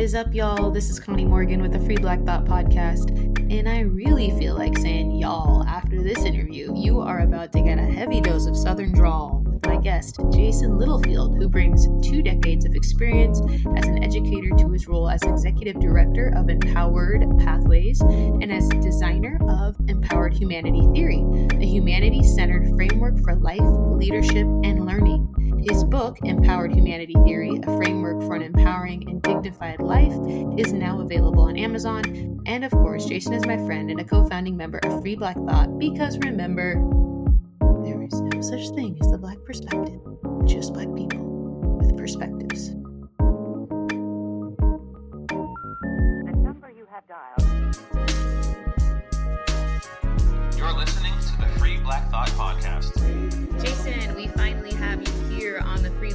is up, y'all? This is Connie Morgan with the Free Black Thought podcast, and I really feel like saying y'all after this interview. You are about to get a heavy dose of Southern drawl with my guest, Jason Littlefield, who brings two decades of experience as an educator to his role as executive director of Empowered Pathways and as designer of Empowered Humanity Theory, a humanity centered framework for life, leadership, and learning. His book, Empowered Humanity Theory A Framework for an Empowering and Dignified Life, is now available on Amazon. And of course, Jason is my friend and a co founding member of Free Black Thought because remember, there is no such thing as the Black perspective, just Black people with perspectives. The number you have dialed.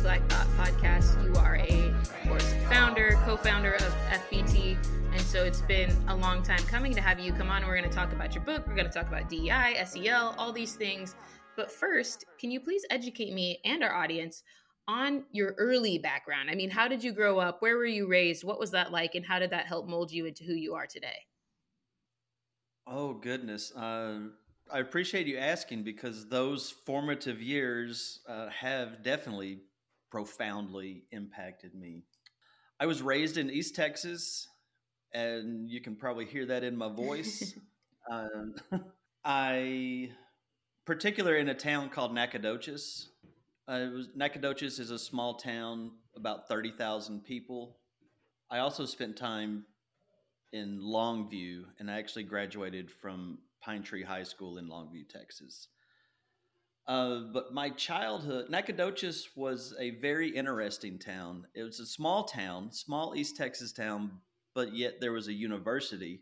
Black Thought podcast. You are a, of course, founder, co-founder of FBT, and so it's been a long time coming to have you come on. We're going to talk about your book. We're going to talk about DEI, SEL, all these things. But first, can you please educate me and our audience on your early background? I mean, how did you grow up? Where were you raised? What was that like? And how did that help mold you into who you are today? Oh goodness, uh, I appreciate you asking because those formative years uh, have definitely profoundly impacted me. I was raised in East Texas, and you can probably hear that in my voice. um, I, particular in a town called Nacogdoches. Uh, was, Nacogdoches is a small town, about thirty thousand people. I also spent time in Longview, and I actually graduated from Pine Tree High School in Longview, Texas. Uh, but my childhood, Nacogdoches was a very interesting town. It was a small town, small East Texas town, but yet there was a university.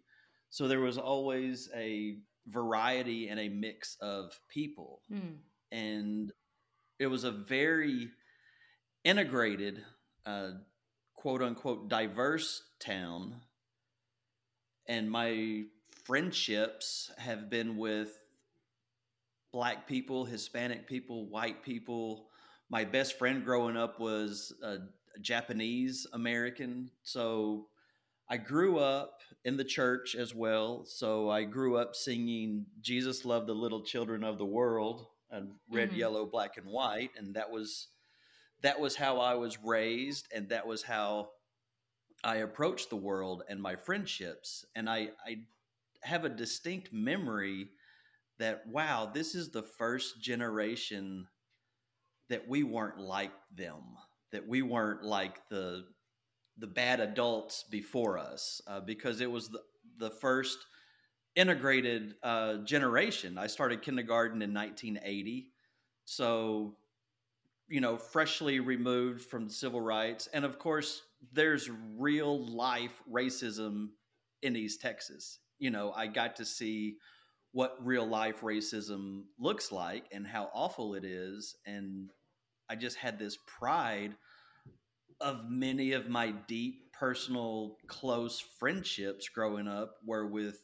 So there was always a variety and a mix of people. Hmm. And it was a very integrated, uh, quote unquote, diverse town. And my friendships have been with black people, Hispanic people, white people. My best friend growing up was a Japanese American. So I grew up in the church as well. So I grew up singing Jesus loved the little children of the world and red, Mhm. yellow, black and white and that was that was how I was raised and that was how I approached the world and my friendships and I I have a distinct memory that wow, this is the first generation that we weren't like them, that we weren't like the the bad adults before us, uh, because it was the, the first integrated uh, generation. I started kindergarten in 1980, so you know, freshly removed from civil rights, and of course, there's real life racism in East Texas. You know, I got to see what real life racism looks like and how awful it is. And I just had this pride of many of my deep personal close friendships growing up were with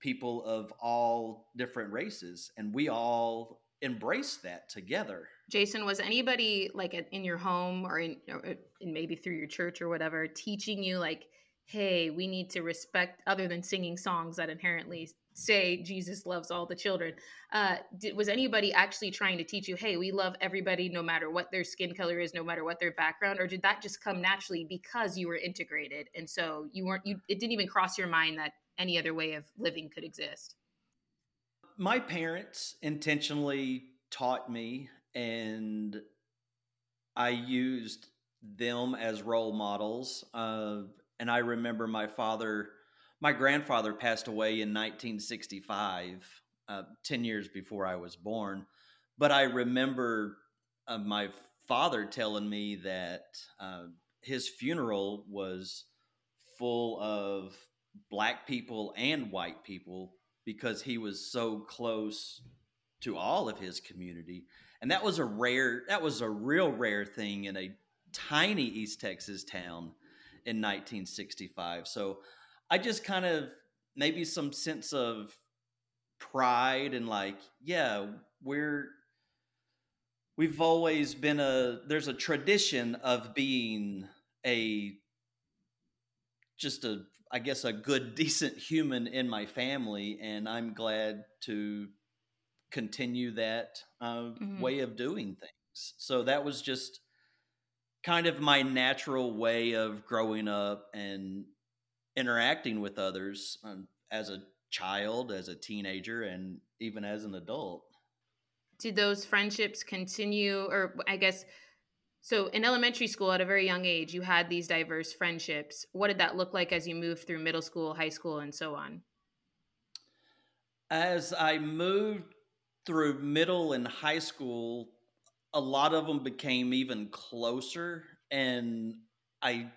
people of all different races. And we all embraced that together. Jason, was anybody like in your home or in, or in maybe through your church or whatever teaching you like, hey, we need to respect other than singing songs that inherently say Jesus loves all the children? Uh, did, was anybody actually trying to teach you, hey, we love everybody no matter what their skin color is, no matter what their background, or did that just come naturally because you were integrated and so you weren't you? It didn't even cross your mind that any other way of living could exist. my parents intentionally taught me and i used them as role models uh, and i remember my father my grandfather passed away in 1965 uh, 10 years before i was born but i remember uh, my father telling me that uh, his funeral was full of black people and white people because he was so close to all of his community. And that was a rare that was a real rare thing in a tiny east texas town in 1965 so i just kind of maybe some sense of pride and like yeah we're we've always been a there's a tradition of being a just a I guess a good decent human in my family and I'm glad to continue that uh, Mhm. way of doing things. So that was just kind of my natural way of growing up and interacting with others um, as a child, as a teenager, and even as an adult. Did those friendships continue, or I guess, so in elementary school at a very young age, you had these diverse friendships. What did that look like as you moved through middle school, high school, and so on? As I moved through middle and high school, a lot of them became even closer. And I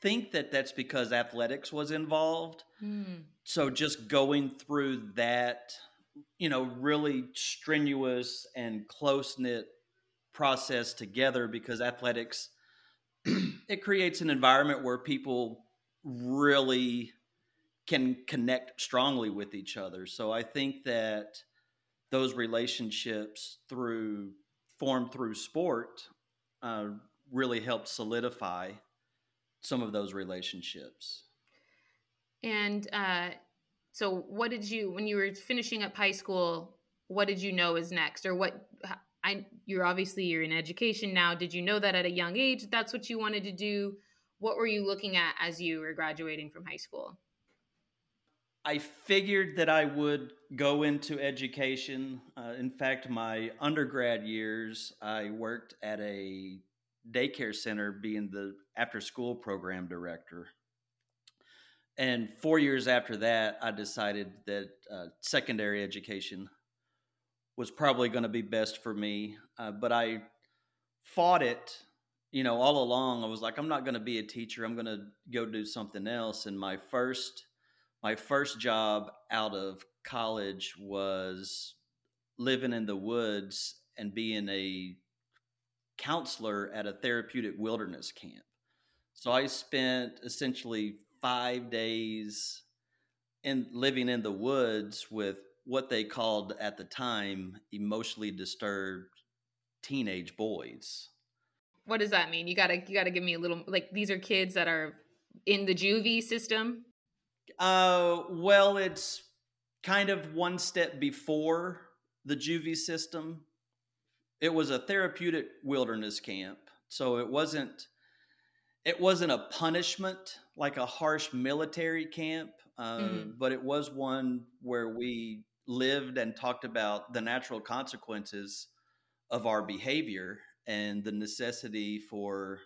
think that that's because athletics was involved. Hmm. So just going through that, you know, really strenuous and close knit process together because athletics, it creates an environment where people really can connect strongly with each other. So I think that those relationships through formed through sport uh, really helped solidify some of those relationships. And uh, so, what did you, when you were finishing up high school, what did you know is next, or what? I you're obviously you're in education now. Did you know that at a young age that's what you wanted to do? What were you looking at as you were graduating from high school? I figured that I would go into education. Uh, in fact, my undergrad years, I worked at a daycare center being the after school program director. And four years after that, I decided that uh, secondary education was probably going to be best for me. Uh, but I fought it, you know, all along. I was like, I'm not going to be a teacher. I'm going to go do something else. And my first my first job out of college was living in the woods and being a counselor at a therapeutic wilderness camp. So I spent essentially five days in living in the woods with what they called at the time emotionally disturbed teenage boys. What does that mean? You gotta you gotta give me a little like these are kids that are in the juvie system. Uh, well, it's kind of one step before the juvie system. It was a therapeutic wilderness camp, so it wasn't it wasn't a punishment like a harsh military camp, uh, Mhm. but it was one where we lived and talked about the natural consequences of our behavior and the necessity for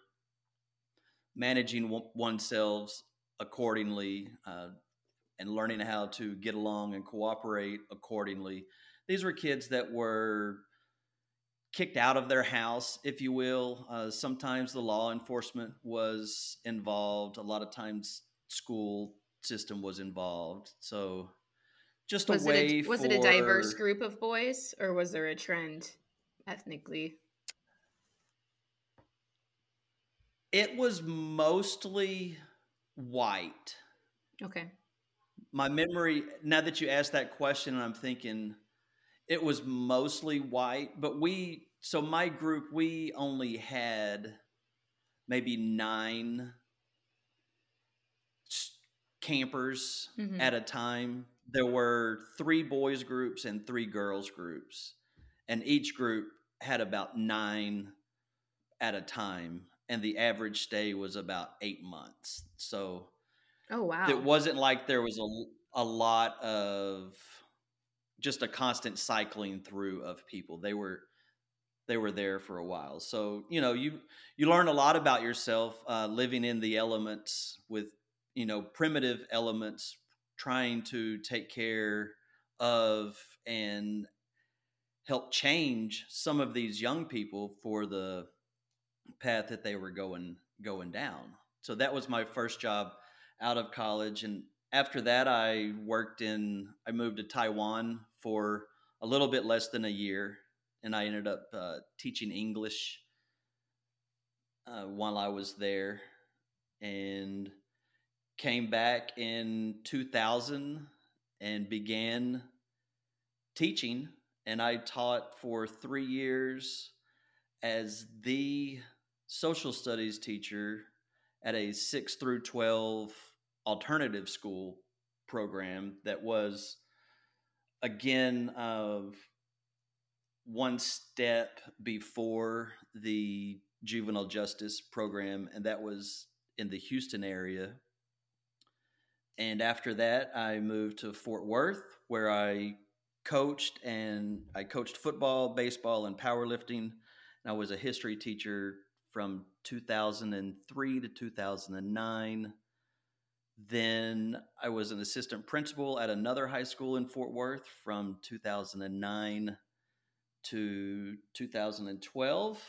managing one- oneself accordingly uh, and learning how to get along and cooperate accordingly. These were kids that were kicked out of their house, if you will. Uh, sometimes the law enforcement was involved. A lot of times, school system was involved. So, just Was a way it a, was for, it a diverse group of boys or was there a trend ethnically? It was mostly white. Okay. my memory now that you asked that question i'm thinking it was mostly white but we so my group we only had maybe nine campers Mhm. at a time. There were three boys groups and three girls groups. And each group had about nine at a time. And the average stay was about eight months. So Oh wow. it wasn't like there was a, a lot of just a constant cycling through of people. They were they were there for a while. So you know you you learn a lot about yourself uh, living in the elements with you know primitive elements trying to take care of and help change some of these young people for the path that they were going going down. So that was my first job out of college and after that i worked in i moved to taiwan for a little bit less than a year and i ended up uh, teaching english uh, while i was there and came back in 2000 and began teaching. And i taught for three years as the social studies teacher at a 6 through 12 alternative school program that was again of one step before the juvenile justice program, and that was in the Houston area. And after that, I moved to Fort Worth, where I coached and I coached football, baseball, and powerlifting. And I was a history teacher from 2003 to 2009. Then I was an assistant principal at another high school in Fort Worth from 2009 to 2012.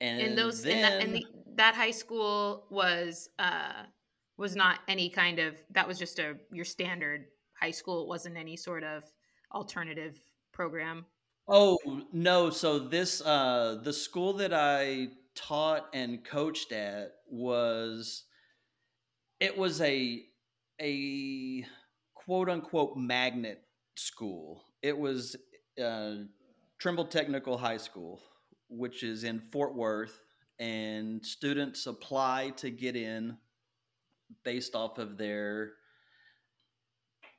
And, and those then, and that, and the, that high school was uh was not any kind of that was just a your standard high school it wasn't any sort of alternative program Oh no! So this uh, the school that I taught and coached at was it was a a quote unquote magnet school. It was uh, Trimble Technical High School, which is in Fort Worth, and students apply to get in based off of their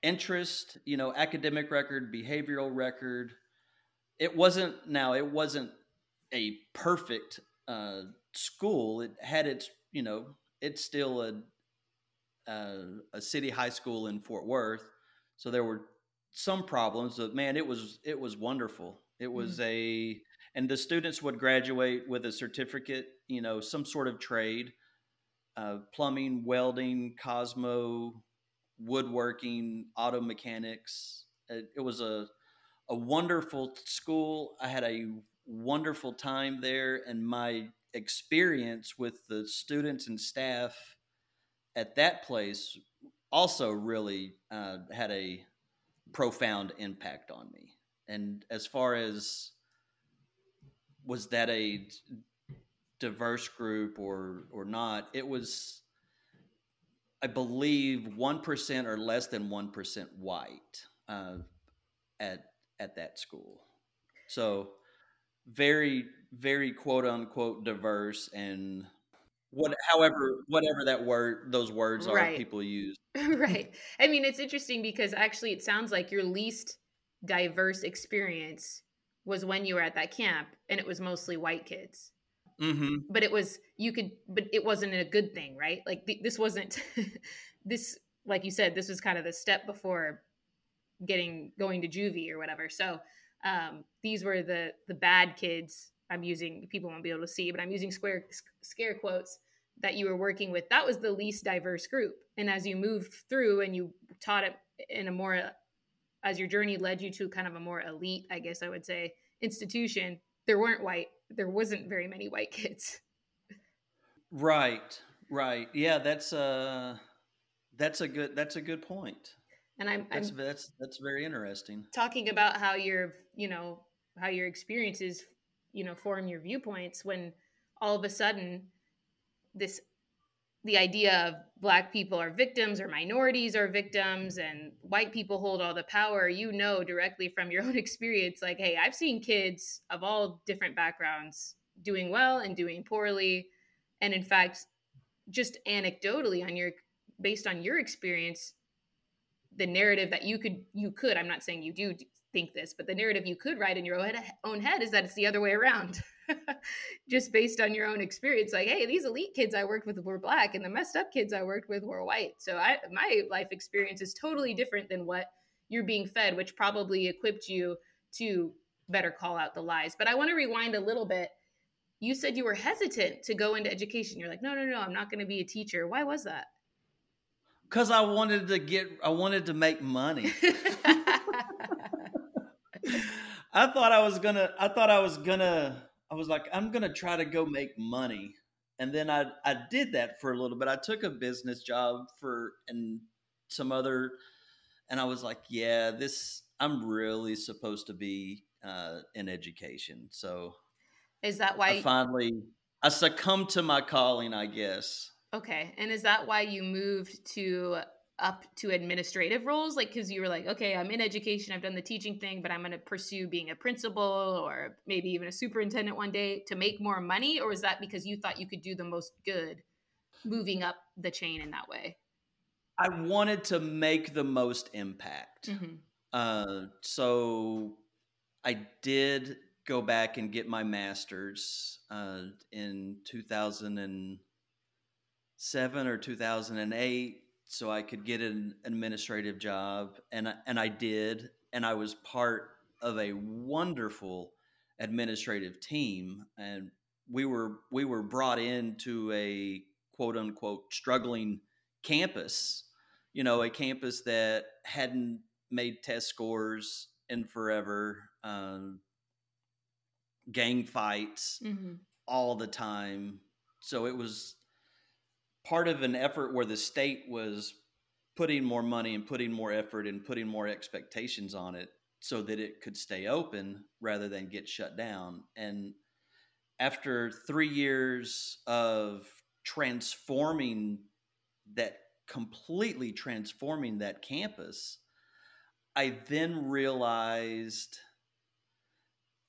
interest, you know, academic record, behavioral record it wasn't now it wasn't a perfect uh, school. It had its you know it's still a uh, a city high school in Fort Worth, so there were some problems. But man, it was it was wonderful. It was mm. a and the students would graduate with a certificate, you know, some sort of trade, uh, plumbing, welding, Cosmo, woodworking, auto mechanics. It, it was a a wonderful school. I had a wonderful time there, and my experience with the students and staff at that place also really uh, had a profound impact on me. And as far as was that a diverse group or or not, it was. I believe one percent or less than one percent white uh, at at that school. So very, very quote unquote diverse and what however whatever that word those words are right. people use. right. I mean it's interesting because actually it sounds like your least diverse experience was when you were at that camp and it was mostly white kids. Mm-hmm. But it was you could, but it wasn't a good thing, right? Like th- this wasn't this, like you said, this was kind of the step before getting going to juvie or whatever. So um, these were the the bad kids. I'm using people won't be able to see, but I'm using square scare quotes that you were working with. That was the least diverse group. And as you moved through and you taught it in a more as your journey led you to kind of a more elite, I guess I would say, institution, there weren't white, there wasn't very many white kids. Right, right. Yeah, that's uh that's a good that's a good point. And I'm, that's, I'm that's that's very interesting. Talking about how your you know how your experiences you know form your viewpoints when all of a sudden this the idea of black people are victims or minorities are victims and white people hold all the power you know directly from your own experience like hey i've seen kids of all different backgrounds doing well and doing poorly. And in fact just anecdotally on your based on your experience the narrative that you could you could i'm not saying you do think this but the narrative you could write in your own head is that it's the other way around. Just based on your own experience like hey these elite kids i worked with were black and the messed up kids i worked with were white. So i my life experience is totally different than what you're being fed which probably equipped you to better call out the lies. But i want to rewind a little bit. You said you were hesitant to go into education. You're like no no no i'm not going to be a teacher. Why was that? Because I wanted to get, I wanted to make money. I thought I was gonna, I thought I was gonna, I was like, I'm gonna try to go make money. And then I, I did that for a little bit. I took a business job for, and some other, and I was like, yeah, this, I'm really supposed to be uh, in education. So is that why I finally, I succumbed to my calling, I guess. Okay. And is that why you moved to up to administrative roles? Like, because you were like, okay, I'm in education, I've done the teaching thing, but I'm going to pursue being a principal or maybe even a superintendent one day to make more money? Or is that because you thought you could do the most good? moving up the chain in that way? I wanted to make the most impact. Mm-hmm. Uh, so I did go back and get my master's uh, in 2007 or 2008 so I could get an administrative job and I- and I did and I was part of a wonderful administrative team and we were we were brought into a quote unquote struggling campus you know a campus that hadn't made test scores in forever um, gang fights Mm-hmm. all the time. So it was part of an effort where the state was putting more money and putting more effort and putting more expectations on it so that it could stay open rather than get shut down. And after three years of transforming that, completely transforming that campus, I then realized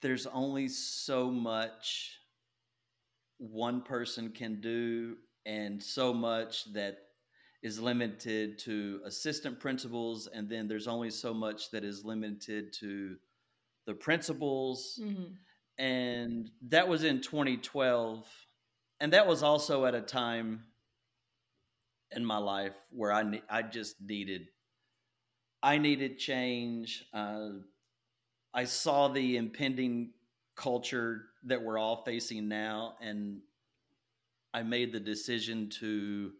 there's only so much one person can do and so much that is limited to assistant principals and then there's only so much that is limited to the principals Mm-hmm. and that was in 2012 and that was also at a time in my life where I ne- I just needed I needed change. Uh, I saw the impending culture that we're all facing now, and I made the decision to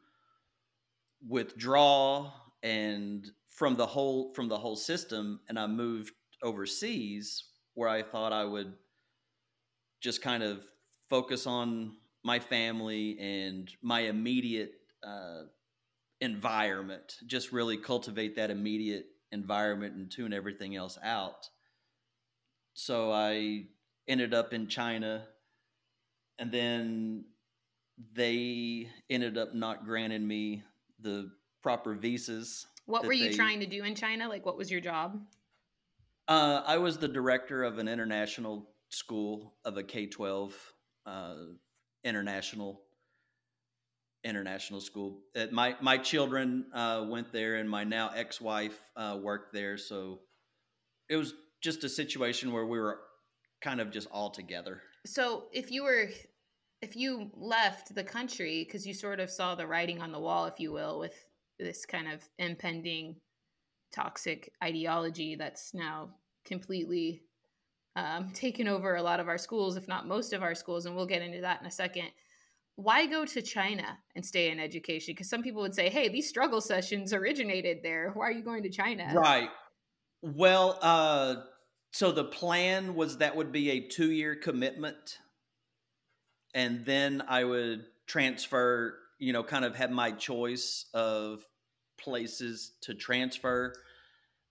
withdraw and from the whole from the whole system, and I moved overseas where I thought I would just kind of focus on my family and my immediate uh, environment, just really cultivate that immediate environment and tune everything else out. So I ended up in China, and then they ended up not granting me the proper visas. What were you they- trying to do in China? Like, what was your job? Uh, I was the director of an international school of a K twelve uh, international international school. Uh, my my children uh, went there, and my now ex wife uh, worked there. So it was just a situation where we were kind of just all together. So, if you were, if you left the country because you sort of saw the writing on the wall, if you will, with this kind of impending toxic ideology that's now completely um, taken over a lot of our schools, if not most of our schools, and we'll get into that in a second. Why go to China and stay in education? Because some people would say, "Hey, these struggle sessions originated there. Why are you going to China?" Right. Well, uh, so the plan was that would be a two year commitment. And then I would transfer, you know, kind of have my choice of places to transfer.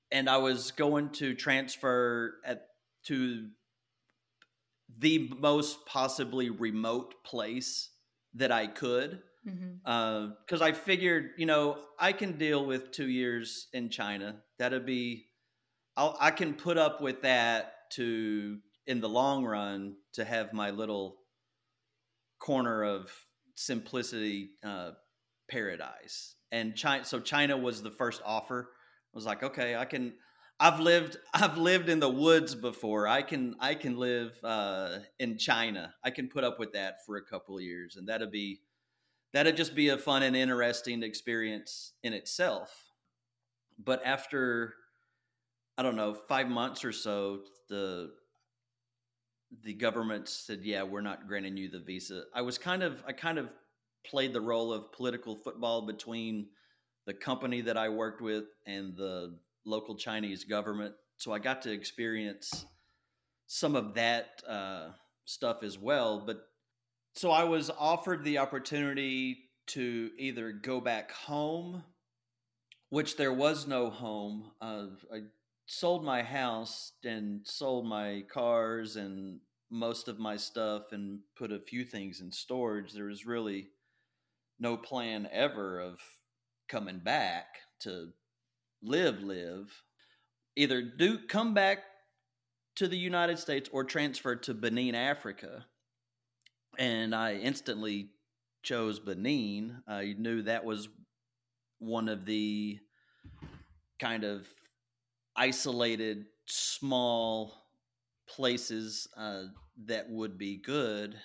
And I was going to transfer at to the most possibly remote place that I could mm-hmm. uh, because I figured, you know, I can deal with two years in China. That'd be, I'll, I can put up with that to, in the long run, to have my little corner of simplicity uh, paradise. And China, so China was the first offer. I was like, okay, I can. I've lived, I've lived in the woods before. I can, I can live uh, in China. I can put up with that for a couple years, and that'd be that'd just be a fun and interesting experience in itself. But after I don't know, five months or so, the the government said, "Yeah, we're not granting you the visa." I was kind of, I kind of played the role of political football between the company that I worked with and the local Chinese government. So I got to experience some of that uh, stuff as well. But so I was offered the opportunity to either go back home, which there was no home. Uh, I sold my house and sold my cars and most of my stuff and put a few things in storage. There was really no plan ever of coming back to live, live. Either do come back to the United States or transfer to Benin, Africa and I instantly chose Benin, I knew that was one of the kind of isolated, small places uh, that would be good.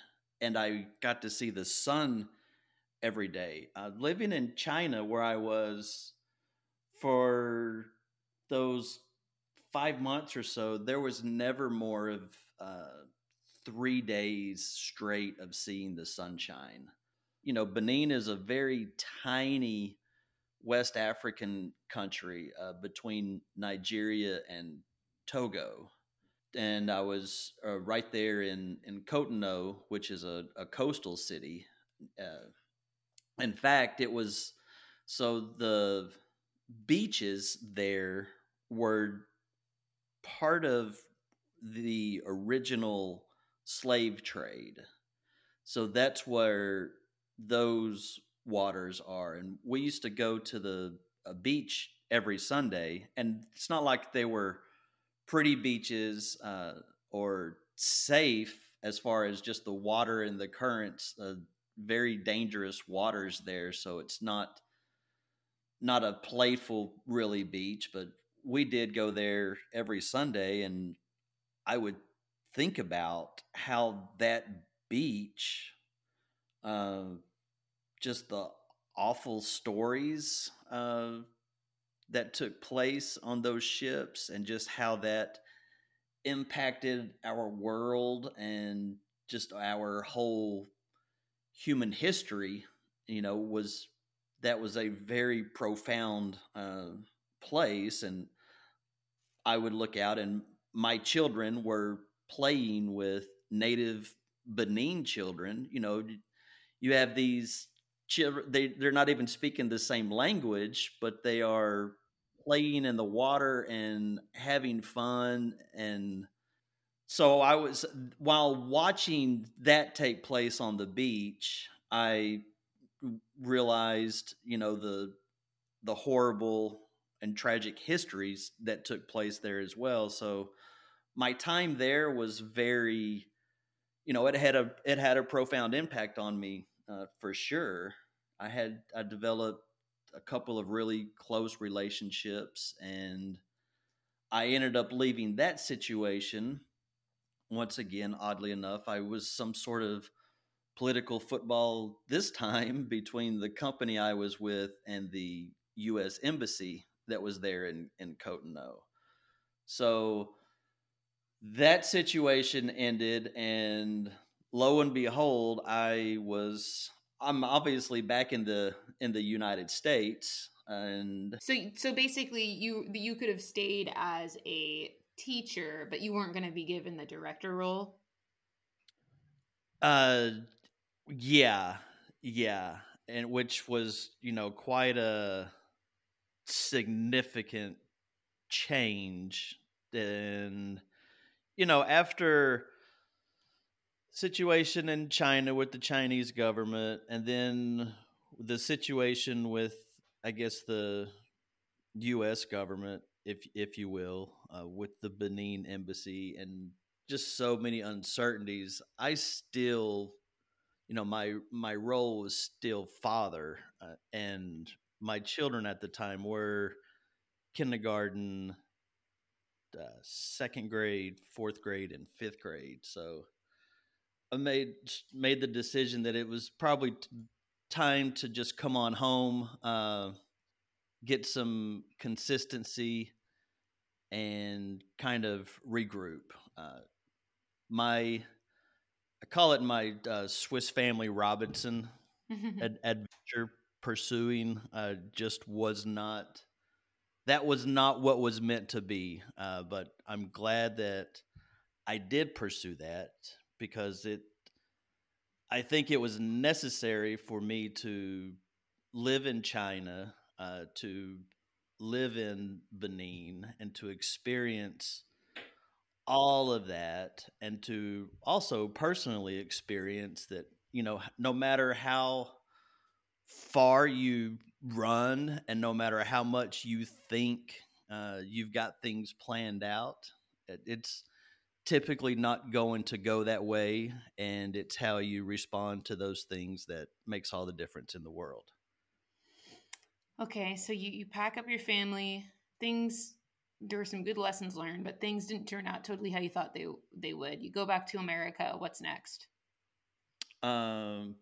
And I got to see the sun every day. Uh, living in China, where I was for those five months or so, there was never more of uh, three days straight of seeing the sunshine. You know, Benin is a very tiny West African country uh, between Nigeria and Togo. And I was uh, right there in, in Cotonou, which is a, a coastal city. Uh, in fact, it was so the beaches there were part of the original slave trade. So that's where those waters are. And we used to go to the beach every Sunday, and it's not like they were pretty beaches uh, or safe as far as just the water and the currents. Uh, very dangerous waters there, so it's not not a playful really beach, but we did go there every Sunday, and I would think about how that beach, uh, just the awful stories uh, that took place on those ships, and just how that impacted our world and just our whole human history. You know, was that was a very profound uh, place, and I would look out, and my children were playing with native Benin children. You know, you have these they they're not even speaking the same language, but they are playing in the water and having fun and so I was while watching that take place on the beach, I realized, you know, the the horrible and tragic histories that took place there as well. So my time there was very, you know, it had a it had a profound impact on me uh, for sure. I had I developed a couple of really close relationships, and I ended up leaving that situation. Once again, oddly enough, I was some sort of political football this time between the company I was with and the U.S. embassy that was there in in Cotonou. So that situation ended, and lo and behold, I was I'm obviously back in the in the United States, and so so basically you you could have stayed as a teacher, but you weren't going to be given the director role. Uh, yeah, yeah, and which was you know quite a significant change and you know after situation in China with the Chinese government and then the situation with I guess the US government if if you will uh, with the Benin embassy and just so many uncertainties I still you know my my role was still father uh, and my children at the time were kindergarten uh, second grade fourth grade and fifth grade. So made made the decision that it was probably t- time to just come on home uh, get some consistency and kind of regroup uh, my I call it my uh, Swiss Family Robinson ad- adventure pursuing uh, just was not that was not what was meant to be. Uh, but I'm glad that I did pursue that because it I think it was necessary for me to live in China, uh, to live in Benin, and to experience all of that and to also personally experience that you know no matter how far you run and no matter how much you think uh, you've got things planned out it, it's typically not going to go that way and it's how you respond to those things that makes all the difference in the world Okay, so you, you pack up your family. Things there were some good lessons learned, but things didn't turn out totally how you thought they they would. You go back to America. What's next? um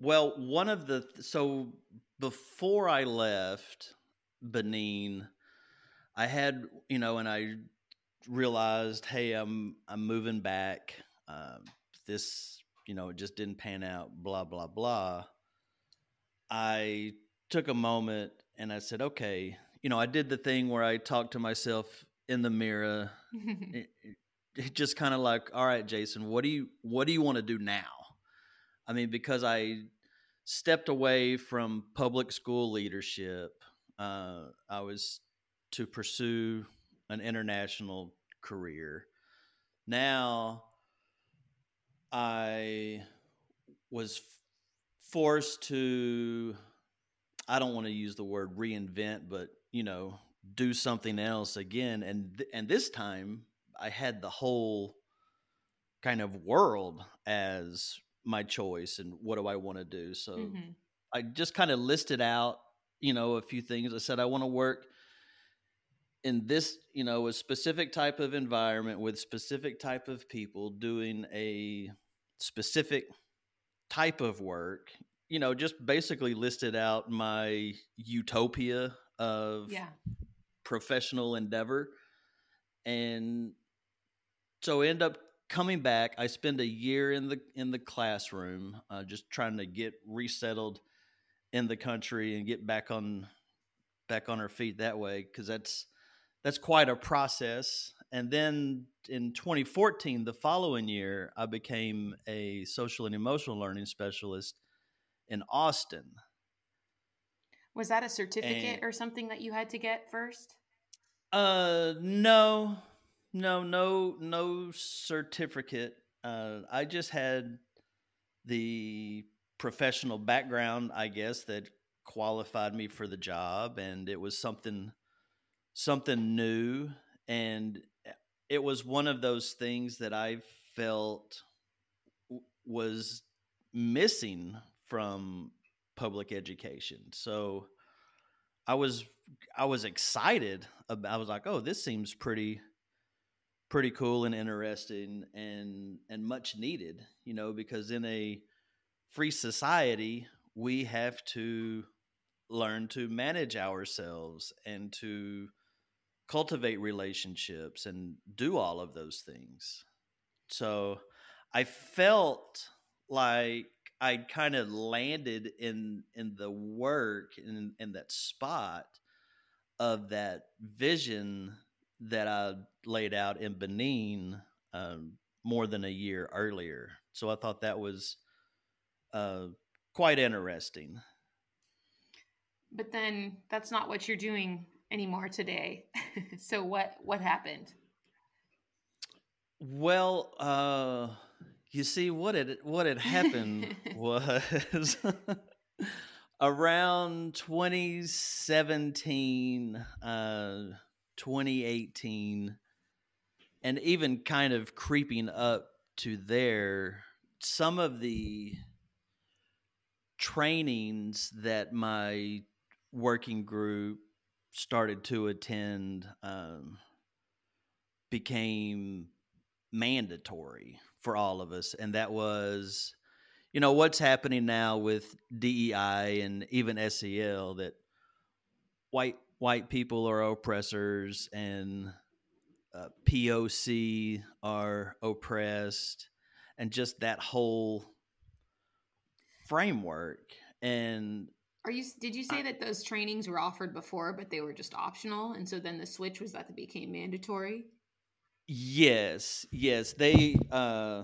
well one of the so before i left benin i had you know and i realized hey i'm i'm moving back. Um, this you know it just didn't pan out blah blah blah. I took a moment and i said okay. You know i did the thing where i talked to myself in the mirror. It- it just kind of like all right jason what do you what do you want to do now? I mean because i stepped away from public school leadership uh, i was to pursue an international career now i was forced to i don't want to use the word reinvent but you know do something else again and th- and this time i had the whole kind of world as my choice and what do i want to do so Mhm. I just kind of listed out, you know, a few things. I said I want to work in this, you know, a specific type of environment with specific type of people doing a specific type of work. You know, just basically listed out my utopia of Yeah. professional endeavor. And so I end up coming back. I spend a year in the in the classroom, uh, just trying to get resettled in the country and get back on back on our feet that way because that's that's quite a process. And then in 2014, the following year, I became a social and emotional learning specialist in Austin. Was that a certificate And- or something that you had to get first? Uh, no, no, no, no certificate. Uh, I just had the professional background, I guess, that qualified me for the job, and it was something, something new, and it was one of those things that I felt w- was missing from public education. So I was I was excited about I was like, "Oh, this seems pretty pretty cool and interesting and and much needed, you know, because in a free society, we have to learn to manage ourselves and to cultivate relationships and do all of those things. So I felt like I kind of landed in in the work in in that spot of that vision that I laid out in Benin um, more than a year earlier. So I thought that was uh, quite interesting. But then that's not what you're doing anymore today. so what what happened? Well, uh, you see, what had what had happened was around 2017, uh, 2018, and even kind of creeping up to there. Some of the trainings that my working group started to attend um, became mandatory for all of us and that was you know what's happening now with DEI and even SEL that white white people are oppressors and uh, POC are oppressed and just that whole framework. And Are you did you say that those trainings were offered before but they were just optional and so then the switch was that they became mandatory? Yes, yes, they. Uh,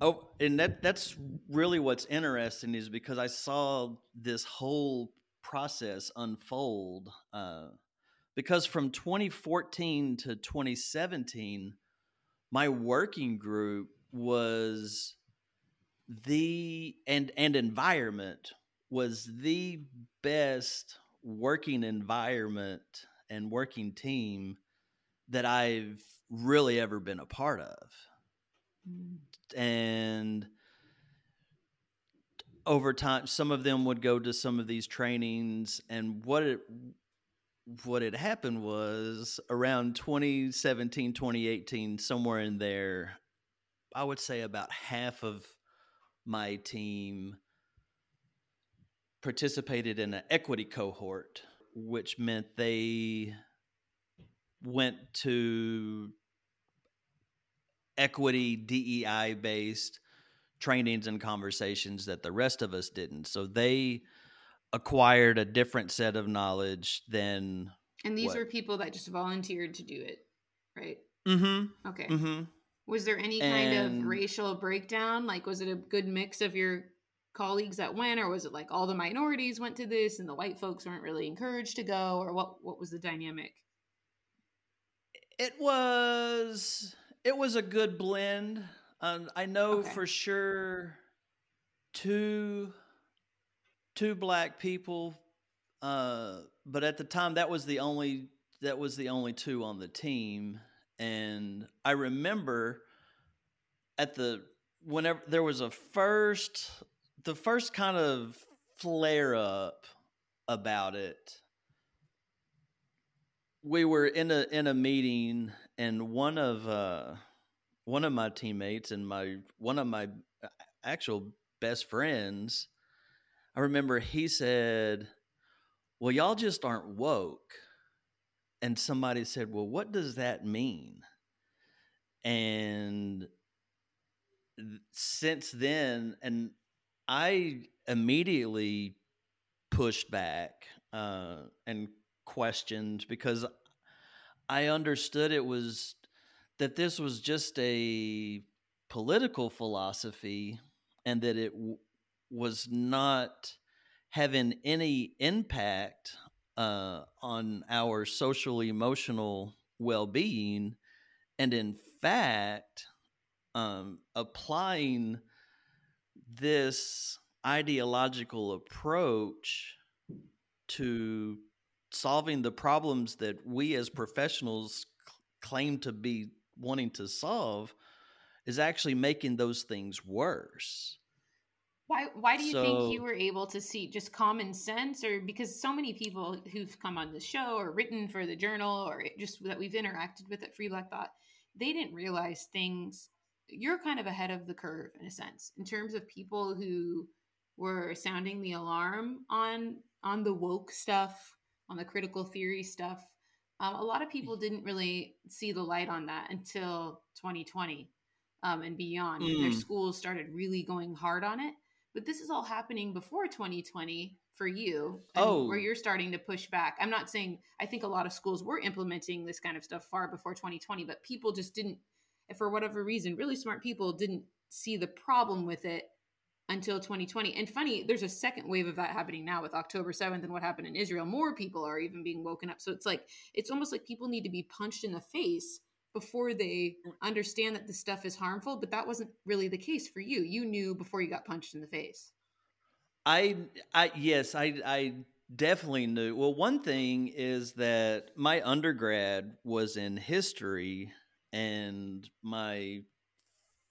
oh, and that that's really what's interesting is because I saw this whole process unfold. Uh, because from 2014 to 2017, my working group was the and and environment was the best working environment and working team that I've really ever been a part of. And over time some of them would go to some of these trainings and what it what had happened was around 2017 2018 somewhere in there i would say about half of my team participated in an equity cohort which meant they went to equity DEI based trainings and conversations that the rest of us didn't. So they acquired a different set of knowledge than And these What? were people that just volunteered to do it, right? mm-hmm, Okay. mm-hmm. Was there any kind of racial breakdown? Like, was it a good mix of your colleagues that went, or was it like all the minorities went to this and the white folks weren't really encouraged to go, or what? What was the dynamic? It was it was a good blend. Um, I know Okay. for sure two two black people, uh, but at the time that was the only that was the only two on the team, and I remember at the whenever there was a first the first kind of flare up about it we were in a in a meeting and one of uh one of my teammates and my one of my uh, actual best friends i remember he said well y'all just aren't woke. And somebody said well what does that mean? And since then and i immediately pushed back uh, and questioned because I understood it was that this was just a political philosophy and that it w- was not having any impact uh, on our social emotional well being. And in fact, um, applying this ideological approach to solving the problems that we as professionals c- claim to be wanting to solve is actually making those things worse. Why? Why do you think you were able to see just common sense, or because so many people who've come on the show or written for the journal, or just that we've interacted with at Free Black Thought, they didn't realize things. You're kind of ahead of the curve in a sense in terms of people who were sounding the alarm on on the woke stuff, on the critical theory stuff. Um, a lot of people didn't really see the light on that until 2020 um, and beyond. when Their Mm. schools started really going hard on it but this is all happening before 2020 for you Oh. where you're starting to push back i'm not saying i think a lot of schools were implementing this kind of stuff far before 2020 but people just didn't if for whatever reason really smart people didn't see the problem with it until 2020 and funny there's a second wave of that happening now with october 7th and what happened in israel. More people are even being woken up. So it's like it's almost like people need to be punched in the face before they understand that this stuff is harmful. But that wasn't really the case for you. You knew before you got punched in the face. I, I, yes, I, I definitely knew. Well, one thing is that my undergrad was in history, and my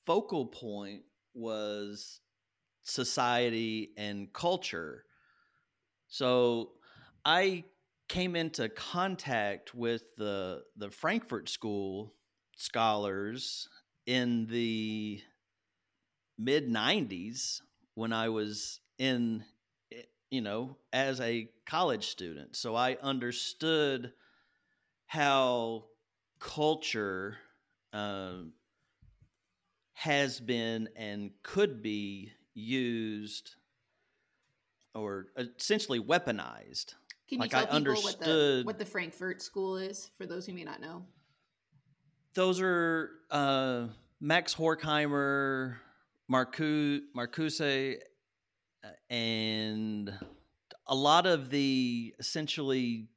focal point was society and culture. So I came into contact with the the Frankfurt School scholars in the mid 90s when I was in you know as a college student so I understood how culture um, has been and could be used or essentially weaponized Can Like, you I tell people what the what the Frankfurt School is for those who may not know? those are uh, Max Horkheimer, Marcu- Marcuse, uh, and a lot of the essentially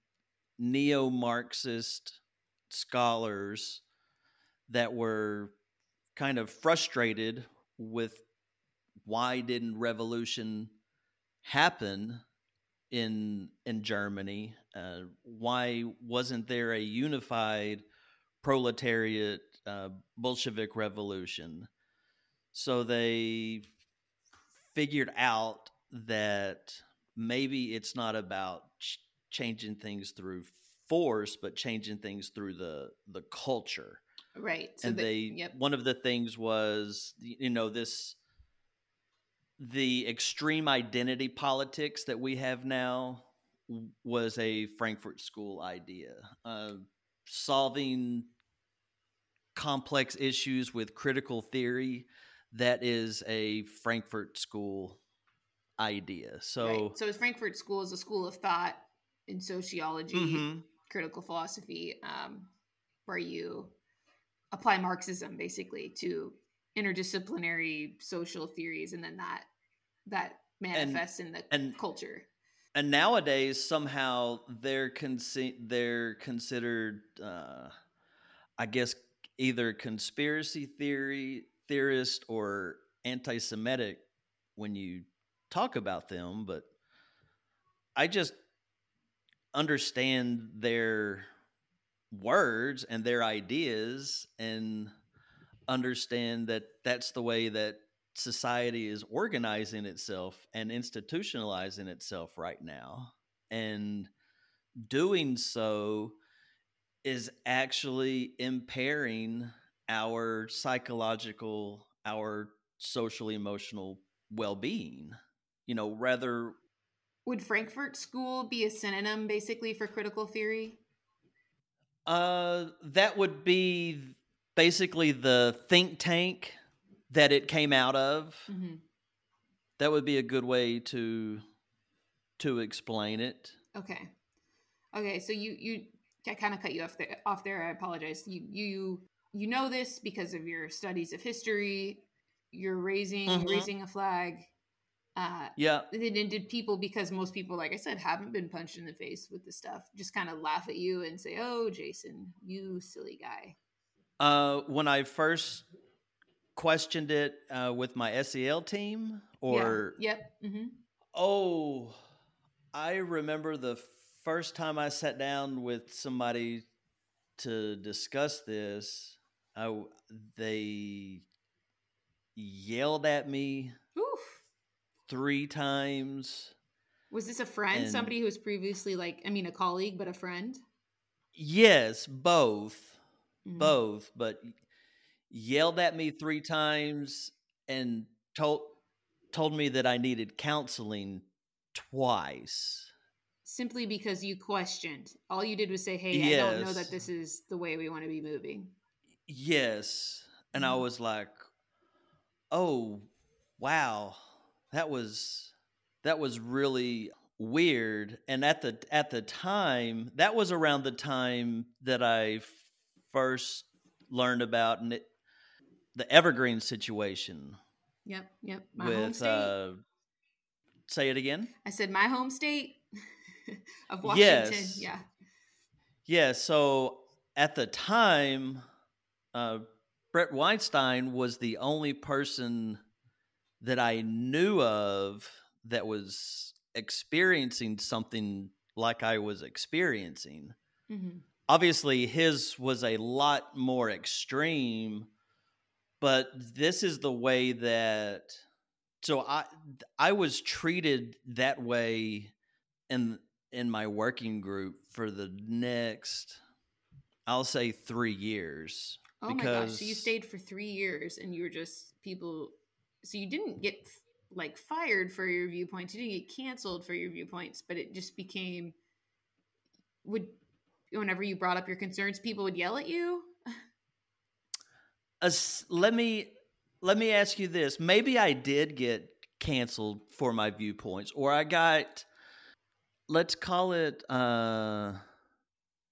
neo Marxist scholars that were kind of frustrated with why didn't revolution happen in in Germany? Uh, why wasn't there a unified proletariat uh, Bolshevik revolution. So they figured out that maybe it's not about ch- changing things through force, but changing things through the the culture. Right. So and the- they yep. one of the things was you know this the extreme identity politics that we have now was a Frankfurt School idea. Uh, solving complex issues with critical theory that is a Frankfurt School idea. So right. So Frankfurt School is a school of thought in sociology, Mhm. critical philosophy, um, where you apply Marxism basically to interdisciplinary social theories, and then that that manifests in the and- culture. and nowadays somehow they're consi- they're considered uh, i guess either conspiracy theory theorist or anti-semitic when you talk about them but i just understand their words and their ideas and understand that that's the way that society is organizing itself and institutionalizing itself right now. And doing so is actually impairing our psychological, our social emotional well being. You know, rather, Would Frankfurt School be a synonym basically for critical theory? Uh, that would be basically the think tank that it came out of. hmm That would be a good way to to explain it. Okay. Okay, so you you I kind of cut you off there off there. I apologize. You you you know this because of your studies of history. You're raising Mhm. raising a flag. Uh Yeah, and then did people because most people like I said haven't been punched in the face with the stuff just kind of laugh at you and say, "Oh, Jason, you silly guy." Uh, when I first questioned it uh, with my SEL team, or yeah. yep. hmm oh, I remember the first time I sat down with somebody to discuss this. I, they yelled at me. Three times. Was this a friend? And- Somebody who was previously like, I mean, a colleague, but a friend? Yes, both. Mhm. both, but yelled at me three times and told told me that I needed counseling twice. Simply because you questioned. All you did was say, "Hey, I don't know that this is the way we want to be moving." Yes, and I Mhm. was like, "Oh, wow. That was that was really weird." And at the at the time, that was around the time that I first learned about and it, the Evergreen situation Yep, yep. My home with state. uh say it again I said my home state of Washington. Yes. Yeah. yeah so at the time uh bret weinstein was the only person that i knew of that was experiencing something like i was experiencing hmm obviously his was a lot more extreme but this is the way that so i i was treated that way in in my working group for the next i'll say 3 years Oh my gosh! So you stayed for three years, and you were just people. So you didn't get like fired for your viewpoints. You didn't get canceled for your viewpoints, but it just became would whenever you brought up your concerns, people would yell at you. As- let me let me ask you this maybe i did get canceled for my viewpoints or i got let's call it uh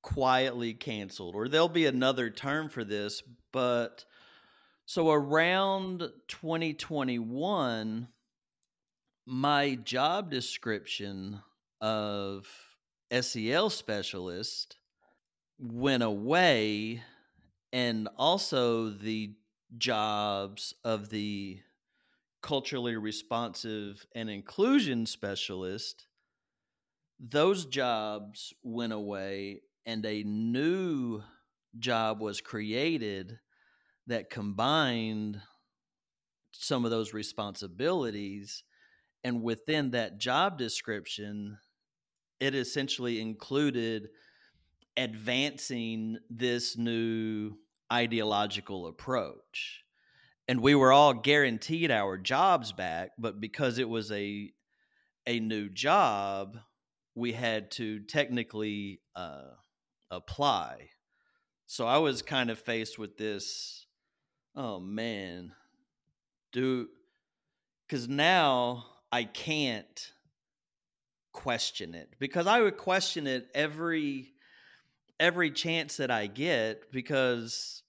quietly canceled or there'll be another term for this but so around 2021 my job description of SEL specialist went away and also the jobs of the culturally responsive and inclusion specialist those jobs went away and a new job was created that combined some of those responsibilities and within that job description it essentially included advancing this new ideological approach. And we were all guaranteed our jobs back but because it was a a new job we had to technically uh, apply. So i was kind of faced with this oh man. Do because now i can't question it because i would question it every every chance that i get because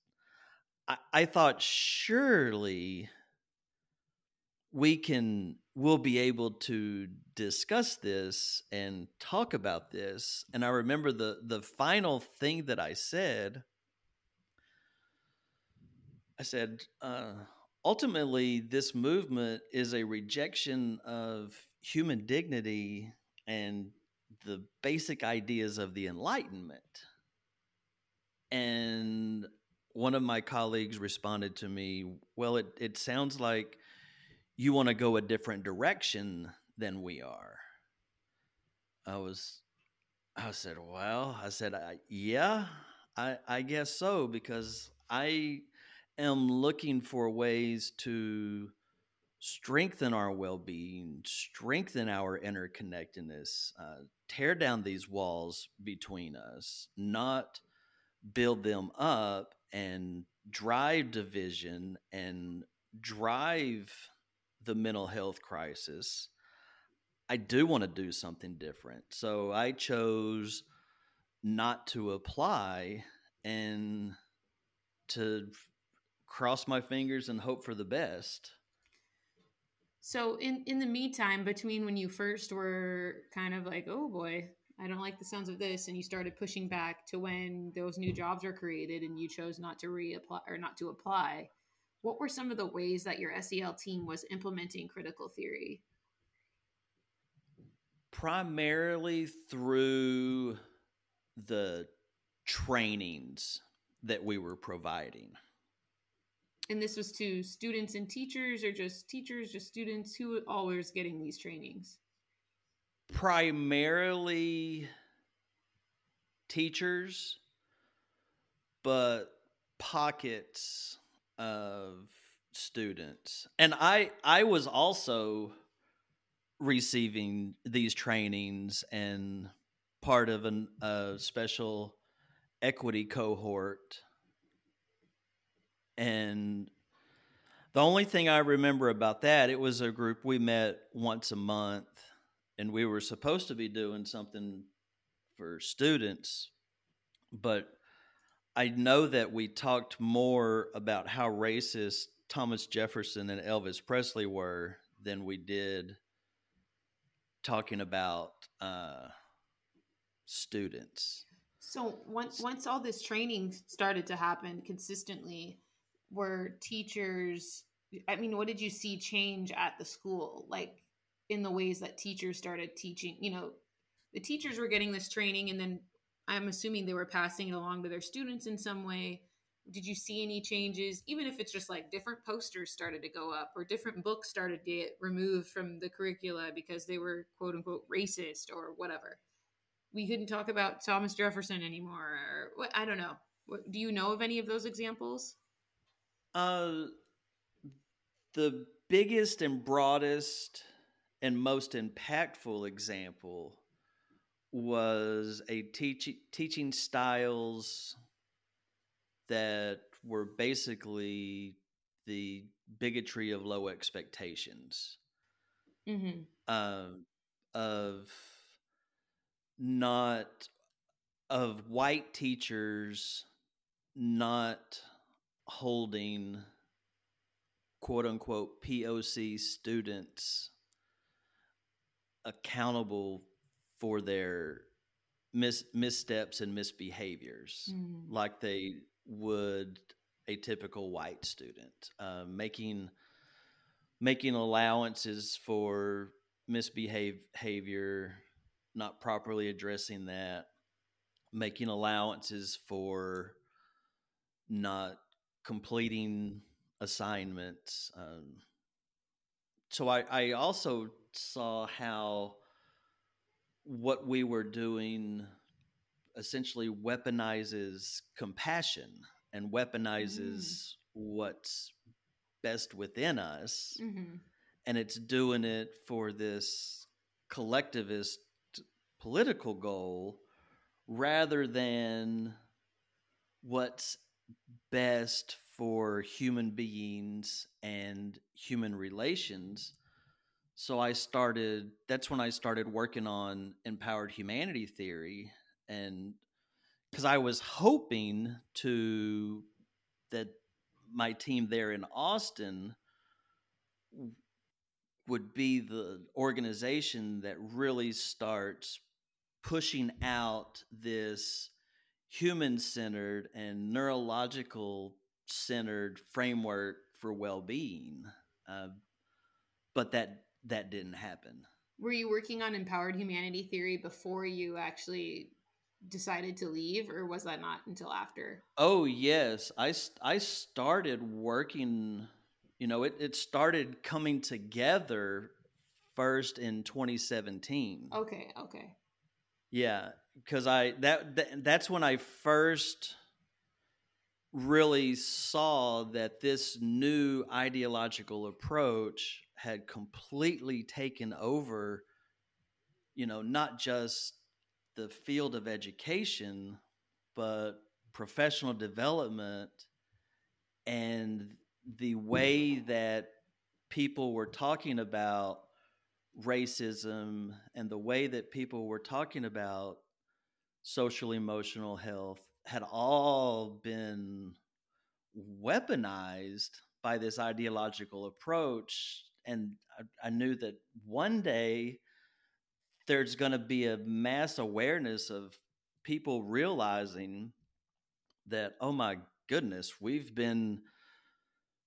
I, I thought surely we can we'll be able to discuss this and talk about this. And i remember the the final thing that i said i said uh, ultimately this movement is a rejection of human dignity and the basic ideas of the enlightenment and one of my colleagues responded to me, Well, it, it sounds like you want to go a different direction than we are. I was, I said, Well, I said, I, Yeah, I, I guess so, because I am looking for ways to strengthen our well being, strengthen our interconnectedness, uh, tear down these walls between us, not build them up and drive division and drive the mental health crisis, I do want to do something different. So I chose not to apply and to cross my fingers and hope for the best. So in in the meantime, between when you first were kind of like, oh boy, I don't like the sounds of this, and you started pushing back to when those new jobs were created and you chose not to reapply or not to apply. What were some of the ways that your SEL team was implementing critical theory? Primarily through the trainings that we were providing. And this was to students and teachers, or just teachers, just students? Who were always getting these trainings? primarily teachers, but pockets of students. And I I was also receiving these trainings and part of an, a special equity cohort and the only thing I remember about that, it was a group we met once a month and we were supposed to be doing something for students, but I know that we talked more about how racist Thomas Jefferson and Elvis Presley were than we did talking about uh, students. So once once all this training started to happen consistently, were teachers? I mean, what did you see change at the school? Like in the ways that teachers started teaching you know the teachers were getting this training and then i'm assuming they were passing it along to their students in some way did you see any changes even if it's just like different posters started to go up or different books started to get removed from the curricula because they were quote unquote racist or whatever we couldn't talk about thomas jefferson anymore or what i don't know what, do you know of any of those examples uh the biggest and broadest and most impactful example was a teach- teaching styles that were basically the bigotry of low expectations mm-hmm. uh, of not of white teachers not holding quote unquote POC students accountable for their mis- missteps and misbehaviors mm. like they would a typical white student uh, making making allowances for misbehavior not properly addressing that making allowances for not completing assignments. Um, so I, I also saw how what we were doing essentially weaponizes compassion and weaponizes mm. what's best within us. Mm-hmm. And it's doing it for this collectivist political goal rather than what's best for human beings and human relations. So I started, that's when I started working on empowered humanity theory. And because I was hoping to, that my team there in Austin would be the organization that really starts pushing out this human centered and neurological centered framework for well-being uh, but that that didn't happen. Were you working on empowered humanity theory before you actually decided to leave or was that not until after? Oh yes. I i started working you know it, it started coming together first in 2017 okay okay yeah because i that, that that's when i first really saw that this new ideological approach had completely taken over you know not just the field of education but professional development and the way that people were talking about racism and the way that people were talking about social emotional health had all been weaponized by this ideological approach. And I, I knew that one day there's going to be a mass awareness of people realizing that, oh my goodness, we've been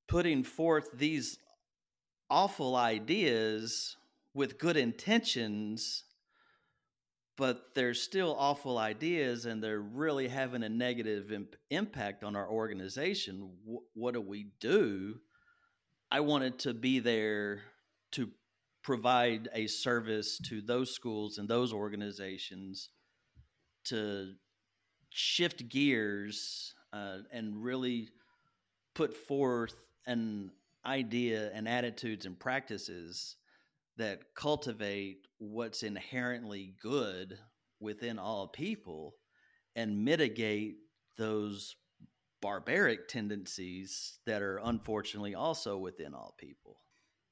putting forth these awful ideas with good intentions but they're still awful ideas and they're really having a negative imp- impact on our organization. What do we do? I wanted to be there to provide a service to those schools and those organizations to shift gears uh, and really put forth an idea and attitudes and practices that cultivate what's inherently good within all people and mitigate those barbaric tendencies that are unfortunately also within all people.